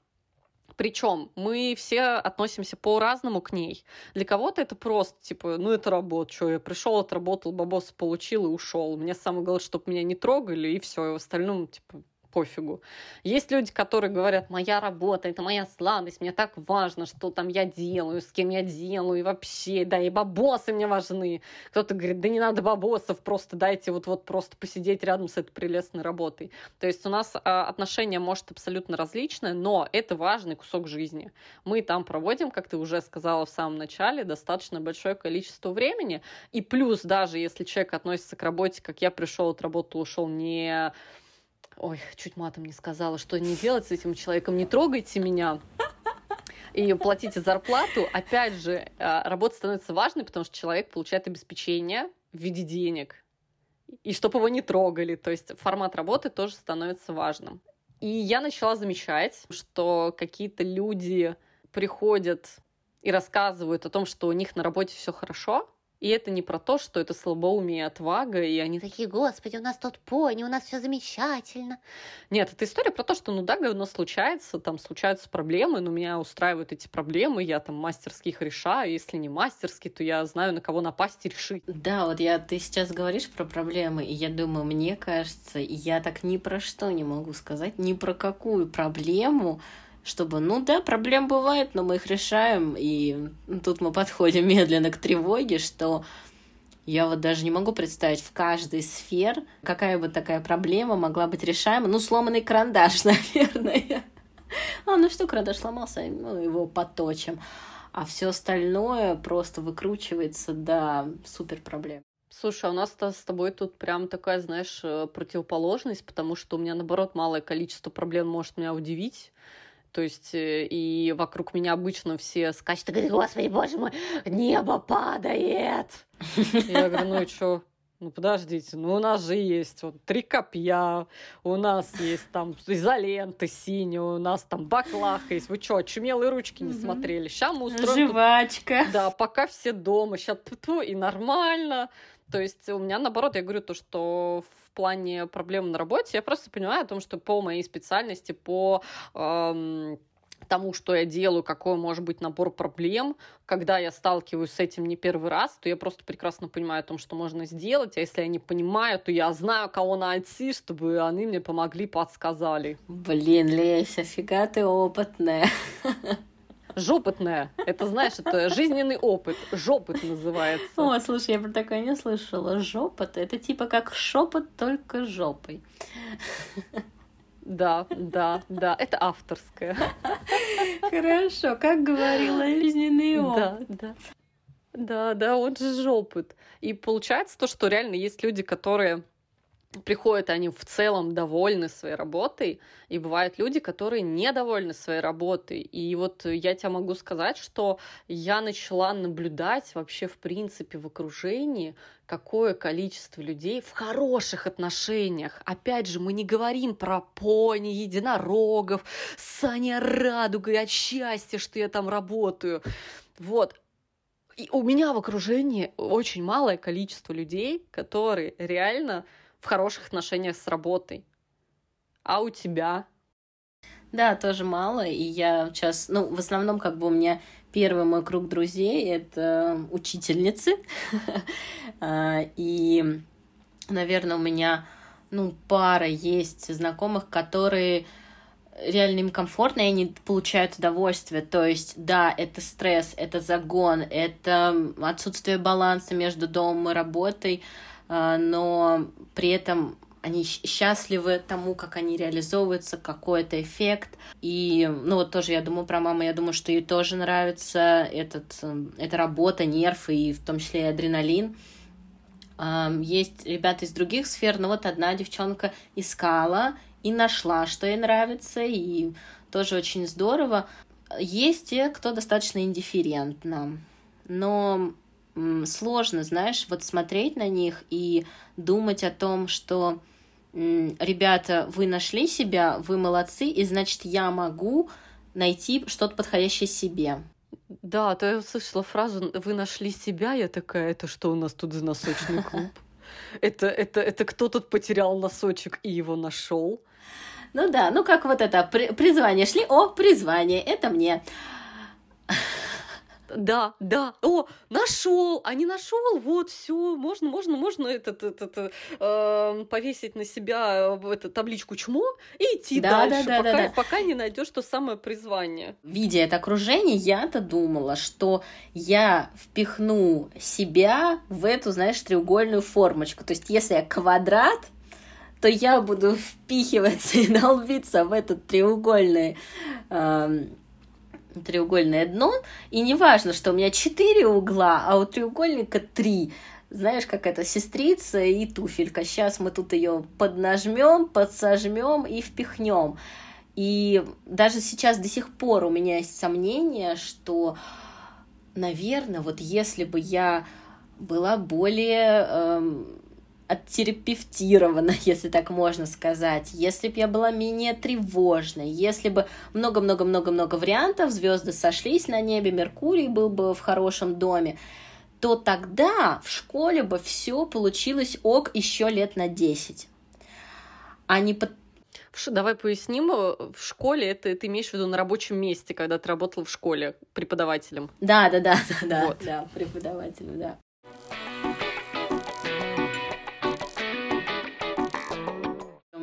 Причем мы все относимся по-разному к ней. Для кого-то это просто, типа, ну это работа, что я пришел, отработал, бабос получил и ушел. Мне самое главное, чтобы меня не трогали, и все, и в остальном, типа, пофигу. Есть люди, которые говорят, моя работа, это моя сладость, мне так важно, что там я делаю, с кем я делаю, и вообще, да, и бабосы мне важны. Кто-то говорит, да не надо бабосов, просто дайте вот-вот просто посидеть рядом с этой прелестной работой. То есть у нас а, отношение может абсолютно различное, но это важный кусок жизни. Мы там проводим, как ты уже сказала в самом начале, достаточно большое количество времени, и плюс даже если человек относится к работе, как я пришел, отработал, ушел не Ой, чуть матом не сказала, что не делать с этим человеком, не трогайте меня и платите зарплату. Опять же, а, работа становится важной, потому что человек получает обеспечение в виде денег. И чтобы его не трогали. То есть формат работы тоже становится важным. И я начала замечать, что какие-то люди приходят и рассказывают о том, что у них на работе все хорошо, и это не про то, что это слабоумие и отвага, и они такие, господи, у нас тут пони, у нас все замечательно. Нет, это история про то, что, ну да, говно случается, там случаются проблемы, но меня устраивают эти проблемы, я там мастерски их решаю, если не мастерски, то я знаю, на кого напасть и решить. Да, вот я, ты сейчас говоришь про проблемы, и я думаю, мне кажется, я так ни про что не могу сказать, ни про какую проблему, чтобы, ну да, проблем бывает, но мы их решаем, и тут мы подходим медленно к тревоге, что я вот даже не могу представить в каждой сфер, какая бы такая проблема могла быть решаема. Ну, сломанный карандаш, [LAUGHS] наверное. А, ну что, карандаш сломался, ну, его поточим. А все остальное просто выкручивается до супер проблем. Слушай, а у нас с тобой тут прям такая, знаешь, э, противоположность, потому что у меня, наоборот, малое количество проблем может меня удивить. То есть э, и вокруг меня обычно все скачут и говорят, господи, боже мой, небо падает. Я говорю, ну и что? Ну подождите, ну у нас же есть вот три копья, у нас есть там изоленты синие, у нас там баклаха есть. Вы что, чумелые ручки не смотрели? Сейчас мы устроим... Жвачка. Тут... Да, пока все дома, сейчас и нормально. То есть у меня наоборот, я говорю то, что в плане проблем на работе я просто понимаю о том, что по моей специальности, по эм, тому, что я делаю, какой может быть набор проблем, когда я сталкиваюсь с этим не первый раз, то я просто прекрасно понимаю о том, что можно сделать, а если я не понимаю, то я знаю, кого найти, чтобы они мне помогли, подсказали. Блин, Леся, фига ты опытная. [LAUGHS] Жопотная. Это, знаешь, это жизненный опыт. Жопот называется. О, слушай, я про такое не слышала. Жопот — это типа как шепот, только жопой. Да, да, да, это авторское. Хорошо, как говорила, жизненный опыт. Да, да. Да, да, он же жопот. И получается то, что реально есть люди, которые приходят они в целом довольны своей работой, и бывают люди, которые недовольны своей работой. И вот я тебе могу сказать, что я начала наблюдать вообще в принципе в окружении, какое количество людей в хороших отношениях. Опять же, мы не говорим про пони, единорогов, Саня радугой от счастья, что я там работаю. Вот, и у меня в окружении очень малое количество людей, которые реально в хороших отношениях с работой. А у тебя? Да, тоже мало, и я сейчас, ну, в основном, как бы у меня первый мой круг друзей — это учительницы, [LAUGHS] а, и, наверное, у меня, ну, пара есть знакомых, которые реально им комфортно, и они получают удовольствие. То есть, да, это стресс, это загон, это отсутствие баланса между домом и работой, но при этом они счастливы тому, как они реализовываются, какой это эффект. И, ну, вот тоже я думаю про маму, я думаю, что ей тоже нравится этот, эта работа, нерв и в том числе и адреналин. Есть ребята из других сфер, но вот одна девчонка искала и нашла, что ей нравится, и тоже очень здорово. Есть те, кто достаточно индифферентно, но сложно, знаешь, вот смотреть на них и думать о том, что ребята, вы нашли себя, вы молодцы, и значит, я могу найти что-то подходящее себе. Да, а то я услышала фразу «вы нашли себя», я такая, это что у нас тут за носочный [LAUGHS] клуб? Это, это, это кто тут потерял носочек и его нашел? Ну да, ну как вот это, призвание шли, о, призвание, это мне. Да, да. О, нашел, а не нашел, вот все, можно, можно, можно этот, этот, э, повесить на себя э, эту табличку чмо и идти да, дальше, да, да, пока, да, да. пока не найдешь то самое призвание. Видя это окружение, я-то думала, что я впихну себя в эту, знаешь, треугольную формочку. То есть, если я квадрат, то я буду [LAUGHS] впихиваться и долбиться в этот треугольный э, треугольное дно, и не важно, что у меня четыре угла, а у треугольника три. Знаешь, как это сестрица и туфелька. Сейчас мы тут ее поднажмем, подсожмем и впихнем. И даже сейчас до сих пор у меня есть сомнение, что, наверное, вот если бы я была более эм, оттерапевтирована, [LAUGHS] если так можно сказать, если бы я была менее тревожной, если бы много-много-много-много вариантов, звезды сошлись на небе, Меркурий был бы в хорошем доме, то тогда в школе бы все получилось ок еще лет на 10. А не под... Давай поясним, э, в школе это ты имеешь в виду на рабочем месте, когда ты работал в школе преподавателем. Да, да, да, да, [LAUGHS] да, вот. да, преподавателем, да.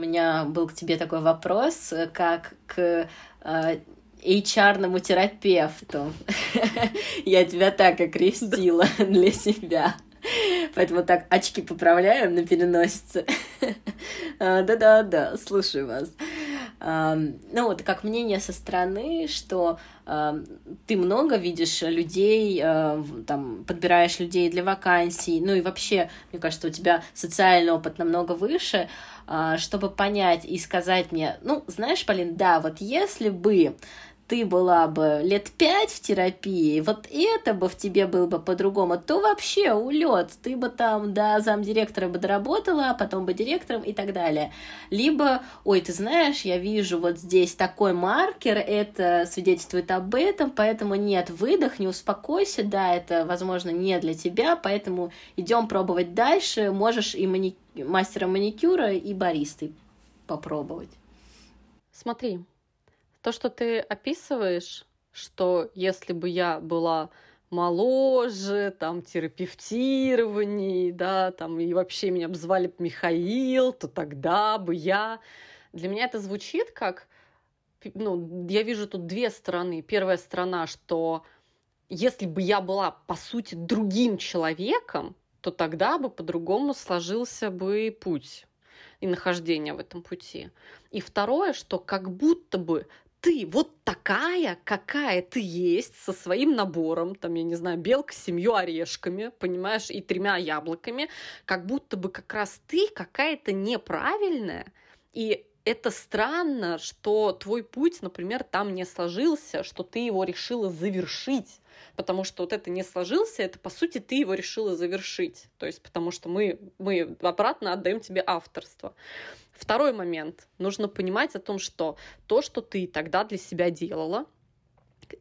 Меня был к тебе такой вопрос, как к э, HR-ному терапевту. [LAUGHS] Я тебя так окрестила [LAUGHS] для себя. Поэтому так очки поправляем на переносице. А, [LAUGHS] да-да-да, слушаю вас. Ну, вот как мнение со стороны, что ты много видишь людей, там, подбираешь людей для вакансий, ну и вообще, мне кажется, у тебя социальный опыт намного выше, а, чтобы понять и сказать мне, ну, знаешь, Полин, да, вот если бы ты была бы лет пять в терапии, вот это бы в тебе было бы по-другому, то вообще улет, ты бы там до замдиректора бы доработала, а потом бы директором и так далее. Либо, ой, ты знаешь, я вижу вот здесь такой маркер, это свидетельствует об этом, поэтому нет, выдохни, успокойся, да, это, возможно, не для тебя, поэтому идем пробовать дальше, можешь и мани... мастера маникюра, и баристой попробовать. Смотри, то, что ты описываешь, что если бы я была моложе, там, терапевтированней, да, там, и вообще меня бы звали Михаил, то тогда бы я... Для меня это звучит как... Ну, я вижу тут две стороны. Первая сторона, что если бы я была, по сути, другим человеком, то тогда бы по-другому сложился бы путь и нахождение в этом пути. И второе, что как будто бы ты вот такая, какая ты есть, со своим набором, там, я не знаю, белка с семью орешками, понимаешь, и тремя яблоками, как будто бы как раз ты какая-то неправильная, и это странно, что твой путь, например, там не сложился, что ты его решила завершить, потому что вот это не сложился, это, по сути, ты его решила завершить, то есть потому что мы, мы обратно отдаем тебе авторство. Второй момент. Нужно понимать о том, что то, что ты тогда для себя делала,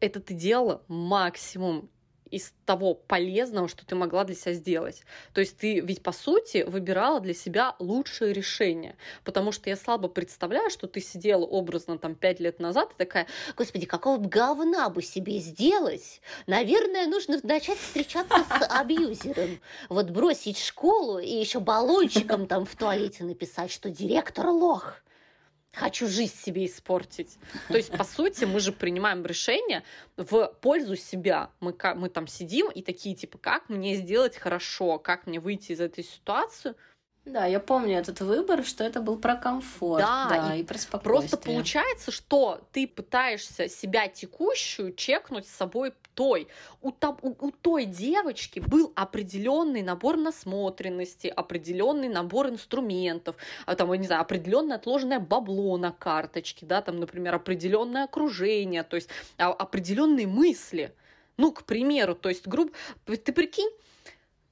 это ты делала максимум из того полезного, что ты могла для себя сделать. То есть ты ведь, по сути, выбирала для себя лучшее решение. Потому что я слабо представляю, что ты сидела образно там пять лет назад и такая, господи, какого бы говна бы себе сделать? Наверное, нужно начать встречаться с [LAUGHS] абьюзером. Вот бросить школу и еще баллончиком там в туалете написать, что директор лох хочу жизнь себе испортить. То есть, по сути, мы же принимаем решение в пользу себя. Мы, мы там сидим и такие, типа, как мне сделать хорошо, как мне выйти из этой ситуации – да, я помню этот выбор, что это был про комфорт, да, да и, и про спокойствие. Просто получается, что ты пытаешься себя текущую чекнуть с собой той. У, у, у той девочки был определенный набор насмотренности, определенный набор инструментов, а там, я не знаю, определенное отложенное бабло на карточке, да, там, например, определенное окружение, то есть а, определенные мысли. Ну, к примеру, то есть, грубо, ты прикинь,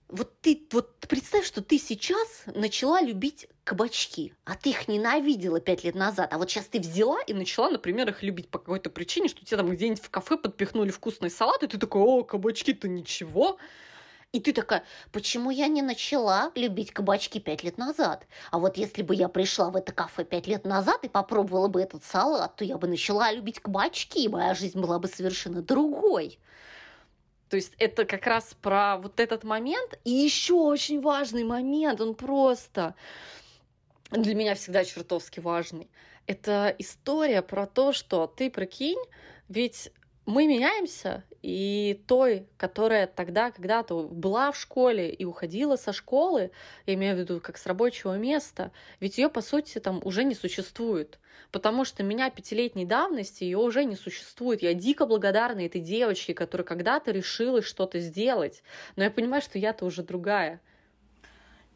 вот ты вот представь, что ты сейчас начала любить кабачки, а ты их ненавидела пять лет назад, а вот сейчас ты взяла и начала, например, их любить по какой-то причине, что тебе там где-нибудь в кафе подпихнули вкусный салат, и ты такой, о, кабачки-то ничего. И ты такая, почему я не начала любить кабачки пять лет назад? А вот если бы я пришла в это кафе пять лет назад и попробовала бы этот салат, то я бы начала любить кабачки, и моя жизнь была бы совершенно другой. То есть это как раз про вот этот момент. И еще очень важный момент, он просто для меня всегда чертовски важный. Это история про то, что ты прикинь, ведь мы меняемся, и той, которая тогда когда-то была в школе и уходила со школы, я имею в виду как с рабочего места, ведь ее, по сути, там уже не существует. Потому что меня пятилетней давности ее уже не существует. Я дико благодарна этой девочке, которая когда-то решила что-то сделать. Но я понимаю, что я-то уже другая.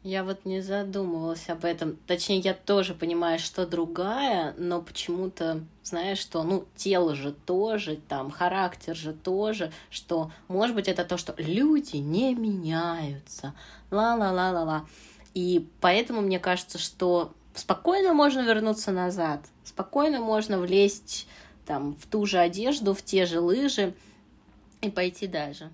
Я вот не задумывалась об этом. Точнее, я тоже понимаю, что другая, но почему-то, знаешь, что, ну, тело же тоже, там, характер же тоже, что, может быть, это то, что люди не меняются. Ла-ла-ла-ла-ла. И поэтому мне кажется, что спокойно можно вернуться назад, спокойно можно влезть там в ту же одежду, в те же лыжи и пойти дальше.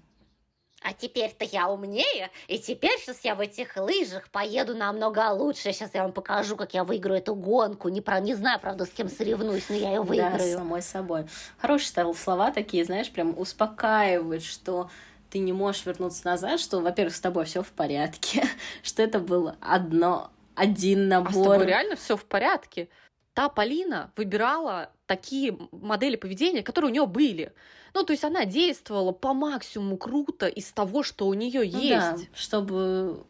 А теперь-то я умнее, и теперь сейчас я в этих лыжах поеду намного лучше. Сейчас я вам покажу, как я выиграю эту гонку. Не, про, не знаю, правда, с кем соревнуюсь, но я ее выиграю. Да, самой собой. Хорошие слова такие, знаешь, прям успокаивают, что ты не можешь вернуться назад, что, во-первых, с тобой все в порядке, [LAUGHS] что это было одно, один набор. А с тобой реально все в порядке. Та Полина выбирала такие модели поведения, которые у нее были. Ну, то есть она действовала по максимуму круто из того, что у нее ну, есть. Да, чтобы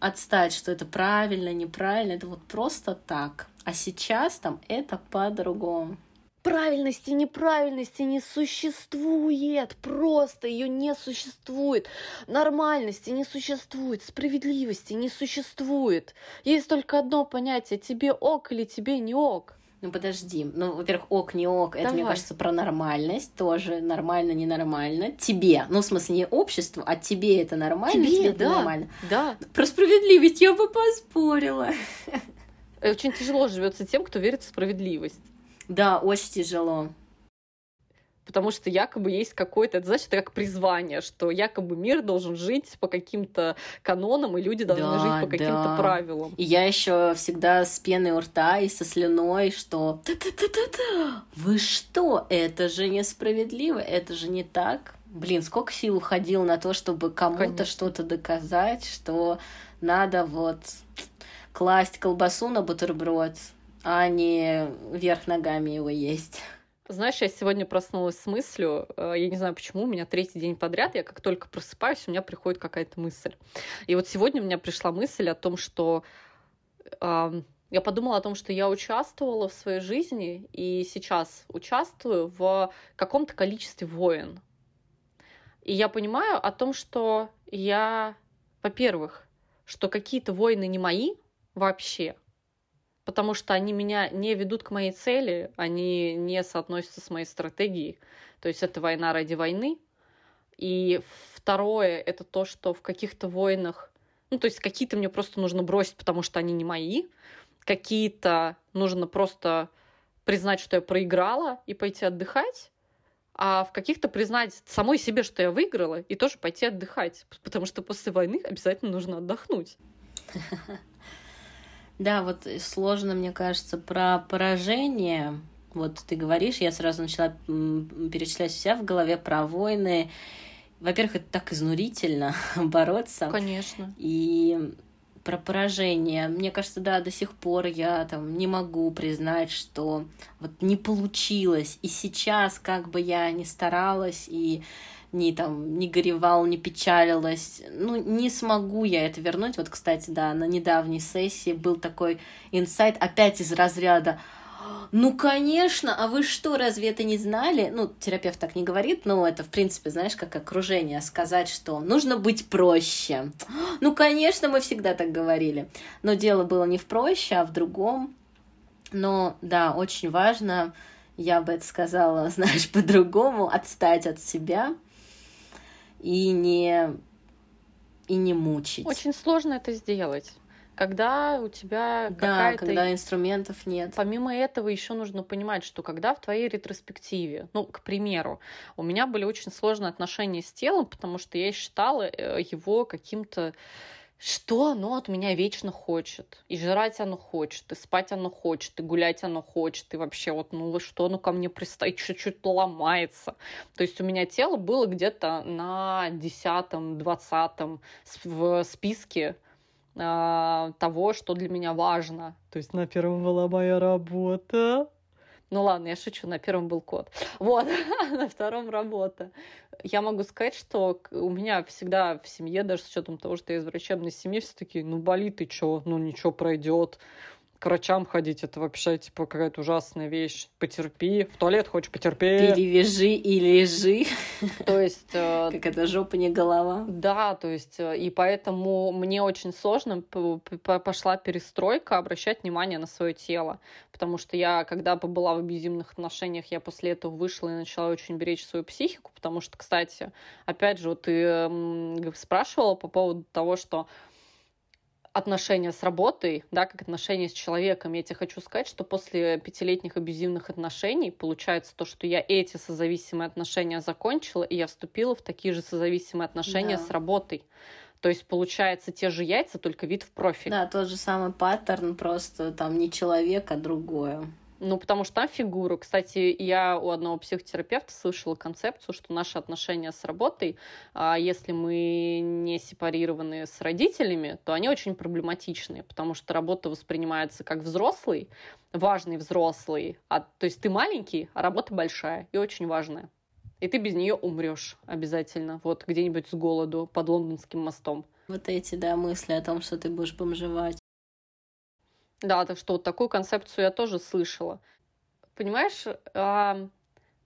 отстать, что это правильно, неправильно, это вот просто так. А сейчас там это по-другому. Правильности, неправильности не существует, просто ее не существует. Нормальности не существует, справедливости не существует. Есть только одно понятие, тебе ок или тебе не ок. Ну подожди, ну, во-первых, ок, не ок, это, мне Давай. кажется, про нормальность тоже, нормально, ненормально. Тебе, ну, в смысле, не обществу, а тебе это нормально, Тебе, это да. нормально. Да, Про справедливость я бы поспорила. очень тяжело живется тем, кто верит в справедливость. Да, очень тяжело. Потому что якобы есть какое-то, это значит, как призвание, что якобы мир должен жить по каким-то канонам, и люди должны Да, жить по каким-то да. правилам. И я еще всегда с пеной у рта и со слюной, что «Та-та-та-та-та! вы что, это же несправедливо, это же не так. Блин, сколько сил уходило на то, чтобы кому-то что-то доказать, что надо вот класть колбасу на бутерброд, а не вверх ногами его есть. Знаешь, я сегодня проснулась с мыслью, э, я не знаю почему, у меня третий день подряд, я как только просыпаюсь, у меня приходит какая-то мысль. И вот сегодня у меня пришла мысль о том, что ам, я подумала о том, что я участвовала в своей жизни и сейчас участвую в каком-то количестве войн. И я понимаю о том, что я, во-первых, что какие-то войны не мои вообще, потому что они меня не ведут к моей цели, они не соотносятся с моей стратегией. То есть это война ради войны. И второе, это то, что в каких-то войнах, ну, то есть какие-то мне просто нужно бросить, потому что они не мои, какие-то нужно просто признать, что я проиграла и пойти отдыхать, а в каких-то признать самой себе, что я выиграла, и тоже пойти отдыхать, потому что после войны обязательно нужно отдохнуть. [LAUGHS] Да, вот сложно, мне кажется, про поражение. Вот ты говоришь, я сразу начала перечислять себя в голове про войны. Во-первых, это так изнурительно [LAUGHS] бороться. Конечно. И про поражение. Мне кажется, да, до сих пор я там не могу признать, что вот не получилось. И сейчас, как бы я ни старалась и не там не горевал, не печалилась, ну не смогу я это вернуть. Вот, кстати, да, на недавней сессии был такой инсайт опять из разряда. Ну, конечно, а вы что, разве это не знали? Ну, терапевт так не говорит, но это, в принципе, знаешь, как окружение, сказать, что нужно быть проще. Ну, конечно, мы всегда так говорили. Но дело было не в проще, а в другом. Но, да, очень важно, я бы это сказала, [LAUGHS] знаешь, по-другому, отстать от себя и не, и не мучить. Очень сложно это сделать. Когда у тебя да, какая-то... когда инструментов нет. Помимо этого еще нужно понимать, что когда в твоей ретроспективе, ну, к примеру, у меня были очень сложные отношения с телом, потому что я считала э, его каким-то что оно от меня вечно хочет. И жрать оно хочет, и спать оно хочет, и гулять оно хочет, и вообще вот, ну что, оно ко мне пристает, чуть-чуть ломается. То есть у меня тело было где-то на десятом, двадцатом в списке а, того, что для меня важно. То есть на первом была моя работа. Ну ладно, я шучу, на первом был кот. [LAUGHS] Вот, [LAUGHS] на втором работа. Я могу сказать, что у меня всегда в семье, даже с учетом того, что я из врачебной семьи, все такие, ну болит ты чё, ну ничего пройдет. К врачам ходить, это вообще, типа, какая-то ужасная вещь. Потерпи, в туалет хочешь, потерпи. Перевяжи и лежи, То есть, э, [LAUGHS] как это жопа не голова. Да, то есть, э, и поэтому мне очень сложно пошла перестройка обращать внимание на свое тело. Потому что я, когда побыла в абьюзивных отношениях, я после этого вышла и начала очень беречь свою психику. Потому что, кстати, опять же, вот ты г- спрашивала по поводу того, что отношения с работой, да, как отношения с человеком, я тебе хочу сказать, что после пятилетних абьюзивных отношений получается то, что я эти созависимые отношения закончила, и я вступила в такие же созависимые отношения Да. с работой. То есть, получается, те же яйца, только вид в профиль. Да, тот же самый паттерн, просто там не человек, а другое. Ну, потому что там фигура. Кстати, я у одного психотерапевта слышала концепцию, что наши отношения с работой, а, если мы не сепарированы с родителями, то они очень проблематичные, потому что работа воспринимается как взрослый, важный взрослый, а, то есть ты маленький, а работа большая и очень важная. И ты без нее умрешь обязательно, вот где-нибудь с голоду под лондонским мостом. Вот эти, да, мысли о том, что ты будешь бомжевать. Да, так что вот такую концепцию я тоже слышала. Понимаешь,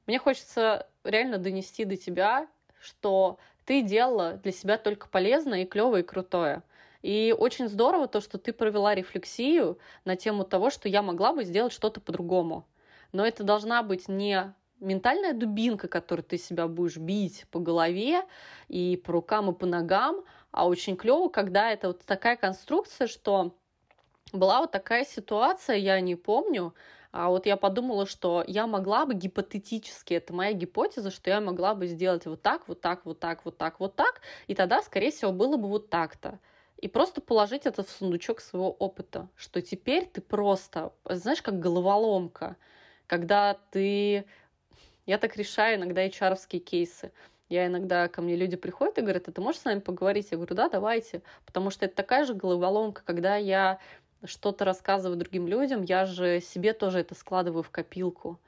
мне хочется реально донести до тебя, что ты делала для себя только полезное и клевое и крутое. И очень здорово то, что ты провела рефлексию на тему того, что я могла бы сделать что-то по-другому. Но это должна быть не ментальная дубинка, которой ты себя будешь бить по голове и по рукам и по ногам, а очень клево, когда это вот такая конструкция, что была вот такая ситуация, я не помню, а вот я подумала, что я могла бы гипотетически, это моя гипотеза, что я могла бы сделать вот так, вот так, вот так, вот так, вот так, и тогда, скорее всего, было бы вот так-то. И просто положить это в сундучок своего опыта, что теперь ты просто, знаешь, как головоломка, когда ты... Я так решаю иногда hr кейсы. Я иногда, ко мне люди приходят и говорят, а ты можешь с нами поговорить? Я говорю, да, давайте. Потому что это такая же головоломка, когда я что-то рассказываю другим людям, я же себе тоже это складываю в копилку,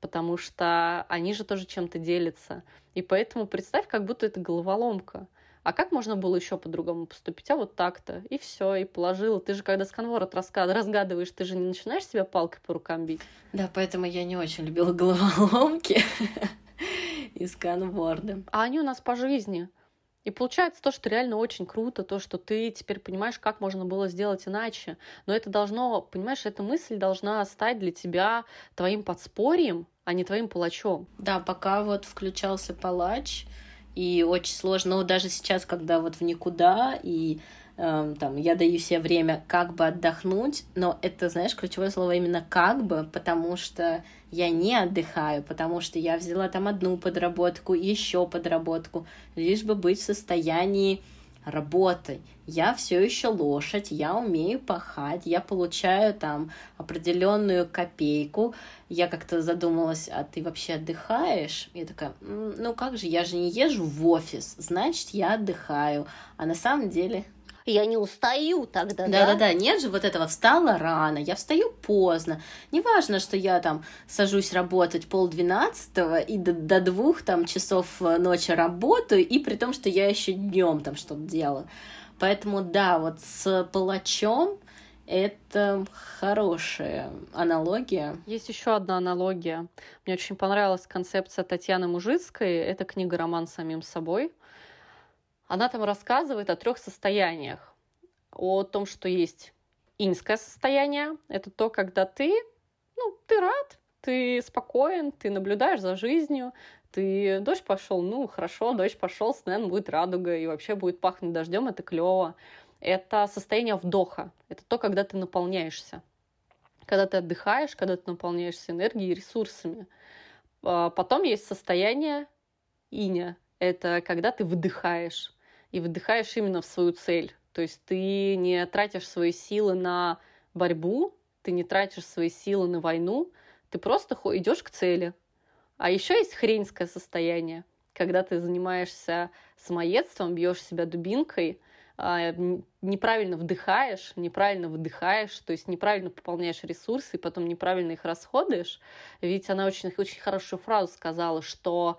потому что они же тоже чем-то делятся. И поэтому представь, как будто это головоломка. А как можно было еще по-другому поступить? А вот так-то. И все, и положила. Ты же, когда сканворот разгадываешь, ты же не начинаешь себя палкой по рукам бить. Да, поэтому я не очень любила [LAUGHS] головоломки [LAUGHS] и сканворды. А они у нас по жизни. И получается то, что реально очень круто, то, что ты теперь понимаешь, как можно было сделать иначе. Но это должно, понимаешь, эта мысль должна стать для тебя твоим подспорьем, а не твоим палачом. Да, пока вот включался палач, и очень сложно, но даже сейчас, когда вот в никуда, и э, там я даю себе время как бы отдохнуть, но это, знаешь, ключевое слово именно как бы, потому что я не отдыхаю, потому что я взяла там одну подработку, еще подработку, лишь бы быть в состоянии работы. Я все еще лошадь, я умею пахать, я получаю там определенную копейку. Я как-то задумалась, а ты вообще отдыхаешь? Я такая, ну как же, я же не езжу в офис, значит, я отдыхаю. А на самом деле я не устаю тогда, да? Да-да-да, нет же вот этого, встала рано, я встаю поздно. Неважно, что я там сажусь работать полдвенадцатого и до, до двух там часов э, ночи работаю, и при том, что я еще днем там что-то делаю. Поэтому да, вот с палачом это хорошая аналогия. Есть еще одна аналогия. Мне очень понравилась концепция Татьяны Мужицкой. Это книга «Роман с самим собой». Она там рассказывает о трех состояниях. О том, что есть инское состояние. Это то, когда ты, ну, ты рад, ты спокоен, ты наблюдаешь за жизнью, ты дождь пошел, ну хорошо, дождь пошел, наверное, будет радуга и вообще будет пахнуть дождем, это клево. Это состояние вдоха, это то, когда ты наполняешься, когда ты отдыхаешь, когда ты наполняешься энергией и ресурсами. А потом есть состояние иня, это когда ты выдыхаешь и выдыхаешь именно в свою цель. То есть ты не тратишь свои силы на борьбу, ты не тратишь свои силы на войну, ты просто идешь к цели. А еще есть хренское состояние, когда ты занимаешься самоедством, бьешь себя дубинкой, а, неправильно вдыхаешь, неправильно выдыхаешь, то есть неправильно пополняешь ресурсы и потом неправильно их расходуешь. Ведь она очень, очень хорошую фразу сказала, что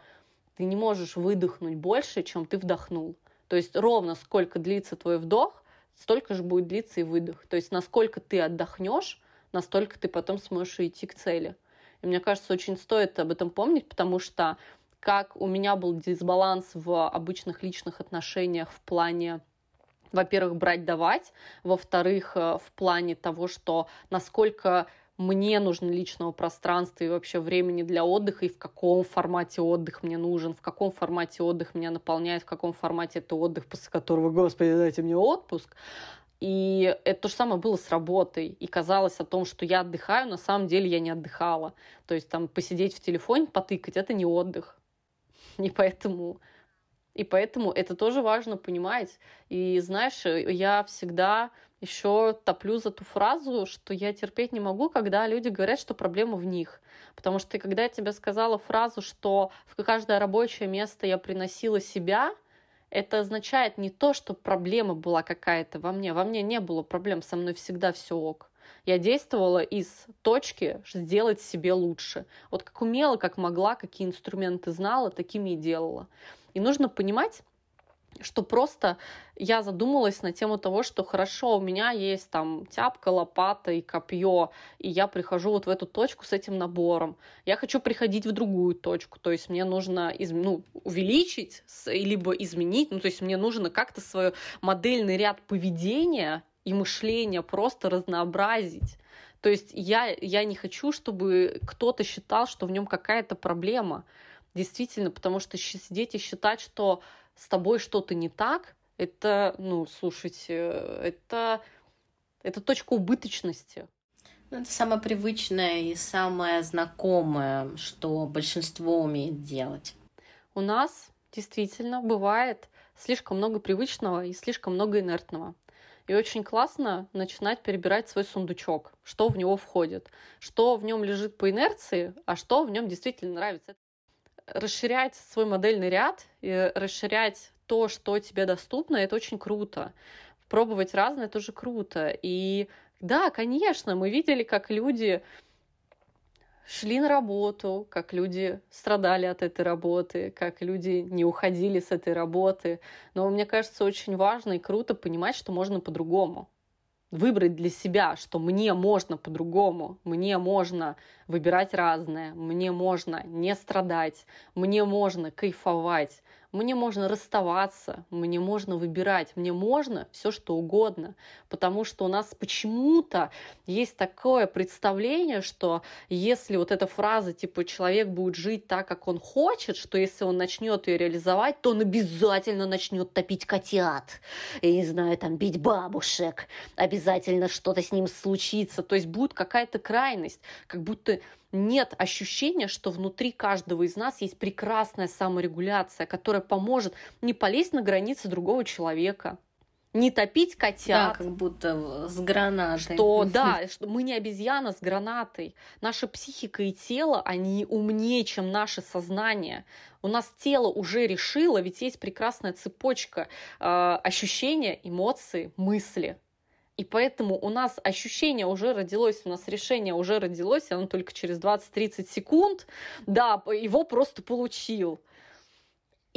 ты не можешь выдохнуть больше, чем ты вдохнул. То есть ровно сколько длится твой вдох, столько же будет длиться и выдох. То есть насколько ты отдохнешь, настолько ты потом сможешь идти к цели. И мне кажется, очень стоит об этом помнить, потому что как у меня был дисбаланс в обычных личных отношениях в плане во-первых, брать-давать, во-вторых, э, в плане того, что насколько мне нужно личного пространства и вообще времени для отдыха, и в каком формате отдых мне нужен, в каком формате отдых меня наполняет, в каком формате это отдых, после которого, господи, дайте мне отпуск. И это то же самое было с работой. И казалось о том, что я отдыхаю, на самом деле я не отдыхала. То есть там посидеть в телефоне, потыкать, это не отдых. И поэтому, и поэтому это тоже важно понимать. И знаешь, я всегда еще топлю за ту фразу, что я терпеть не могу, когда люди говорят, что проблема в них. Потому что когда я тебе сказала фразу, что в каждое рабочее место я приносила себя, это означает не то, что проблема была какая-то во мне. Во мне не было проблем, со мной всегда все ок. Я действовала из точки сделать себе лучше. Вот как умела, как могла, какие инструменты знала, такими и делала. И нужно понимать, что просто я задумалась на тему того, что хорошо, у меня есть там тяпка, лопата и копье, и я прихожу вот в эту точку с этим набором. Я хочу приходить в другую точку, то есть мне нужно из, ну, увеличить, либо изменить, ну, то есть мне нужно как-то свой модельный ряд поведения и мышления просто разнообразить. То есть я, я не хочу, чтобы кто-то считал, что в нем какая-то проблема. Действительно, потому что сидеть и считать, что с тобой что-то не так, это, ну, слушайте, это, это точка убыточности. Ну, это самое привычное и самое знакомое, что большинство умеет делать. У нас действительно бывает слишком много привычного и слишком много инертного. И очень классно начинать перебирать свой сундучок, что в него входит, что в нем лежит по инерции, а что в нем действительно нравится расширять свой модельный ряд и расширять то, что тебе доступно, это очень круто. Пробовать разное тоже круто. И да, конечно, мы видели, как люди шли на работу, как люди страдали от этой работы, как люди не уходили с этой работы. Но мне кажется, очень важно и круто понимать, что можно по-другому выбрать для себя, что мне можно по-другому, мне можно выбирать разное, мне можно не страдать, мне можно кайфовать, мне можно расставаться, мне можно выбирать, мне можно все что угодно, потому что у нас почему-то есть такое представление, что если вот эта фраза типа человек будет жить так, как он хочет, что если он начнет ее реализовать, то он обязательно начнет топить котят, я не знаю, там бить бабушек, обязательно что-то с ним случится, то есть будет какая-то крайность, как будто нет ощущения, что внутри каждого из нас есть прекрасная саморегуляция, которая поможет не полезть на границы другого человека, не топить котят. Да, как будто с гранатой. Что, да, что мы не обезьяна с гранатой. Наша психика и тело, они умнее, чем наше сознание. У нас тело уже решило, ведь есть прекрасная цепочка э, ощущения, эмоции, мысли. И поэтому у нас ощущение уже родилось, у нас решение уже родилось, и оно только через 20-30 секунд, да, его просто получил.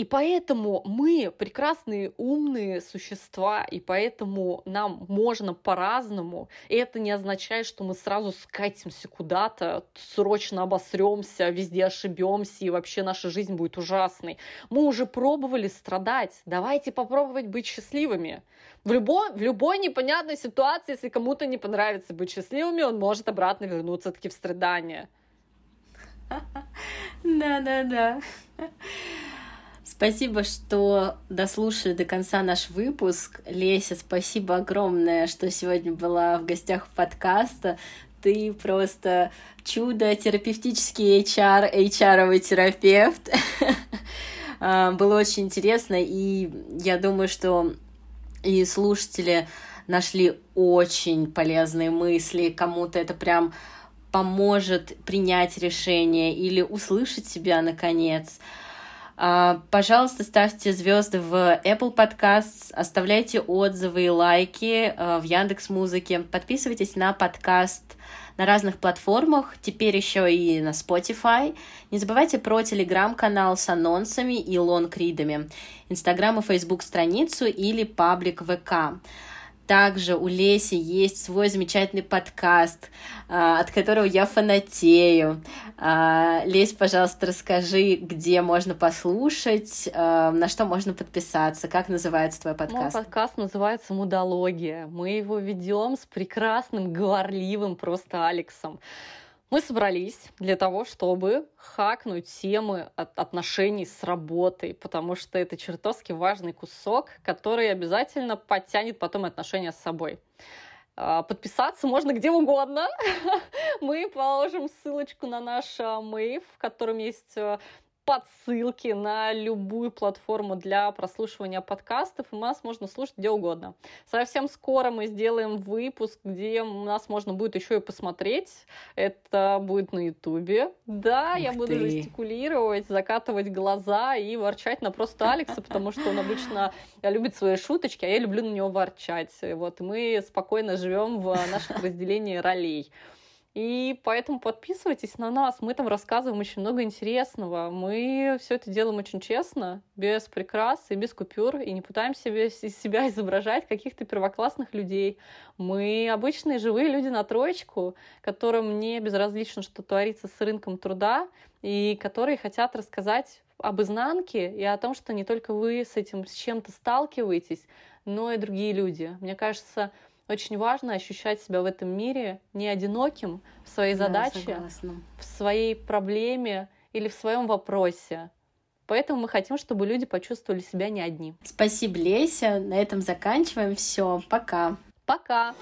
И поэтому мы прекрасные, умные существа, и поэтому нам можно по-разному. И это не означает, что мы сразу скатимся куда-то, срочно обосремся, везде ошибемся, и вообще наша жизнь будет ужасной. Мы уже пробовали страдать. Давайте попробовать быть счастливыми. В любой, в любой непонятной ситуации, если кому-то не понравится быть счастливыми, он может обратно вернуться таки в страдания. [LAUGHS] Да-да-да. Спасибо, что дослушали до конца наш выпуск. Леся, спасибо огромное, что сегодня была в гостях подкаста. Ты просто чудо, терапевтический HR, HR-овый терапевт. [LAUGHS] А, было очень интересно, и я думаю, что и слушатели нашли очень полезные мысли, кому-то это прям поможет принять решение или услышать себя наконец. А, пожалуйста, ставьте звезды в Apple Podcasts, оставляйте отзывы и лайки а, в Яндекс Музыке, подписывайтесь на подкаст на разных платформах, теперь еще и на Spotify. Не забывайте про телеграм-канал с анонсами и лонг-ридами, инстаграм и фейсбук страницу или паблик ВК. Также у Леси есть свой замечательный подкаст, а, от которого я фанатею. А, Лесь, пожалуйста, расскажи, где можно послушать, а, на что можно подписаться, как называется твой подкаст? Мой подкаст называется «Мудология». Мы его ведем с прекрасным, говорливым просто Алексом. Мы собрались для того, чтобы хакнуть темы от отношений с работой, потому что это чертовски важный кусок, который обязательно подтянет потом отношения с собой. А, подписаться можно где угодно. [LAUGHS] Мы положим ссылочку на наш мейв, в котором есть подсылки на любую платформу для прослушивания подкастов, и нас можно слушать где угодно. Совсем скоро мы сделаем выпуск, где нас можно будет еще и посмотреть. Это будет на Ютубе. Да, Ух я буду ты. жестикулировать, закатывать глаза и ворчать на просто Алекса, потому что он обычно любит свои шуточки, а я люблю на него ворчать. Вот, мы спокойно живем в нашем разделении ролей. И поэтому подписывайтесь на нас. Мы там рассказываем очень много интересного. Мы все это делаем очень честно, без прикрас и без купюр, и не пытаемся из себя [LAUGHS] изображать каких-то первоклассных людей. Мы обычные живые люди на троечку, которым не безразлично, что творится с рынком труда, и которые хотят рассказать об изнанке и о том, что не только вы с этим с чем-то сталкиваетесь, но и другие люди. Мне кажется, очень важно ощущать себя в этом мире не одиноким в своей задаче, согласна. в своей проблеме или в своем вопросе. Поэтому мы хотим, чтобы люди почувствовали себя не одни. Спасибо, Леся. На этом заканчиваем. Все, пока. Пока.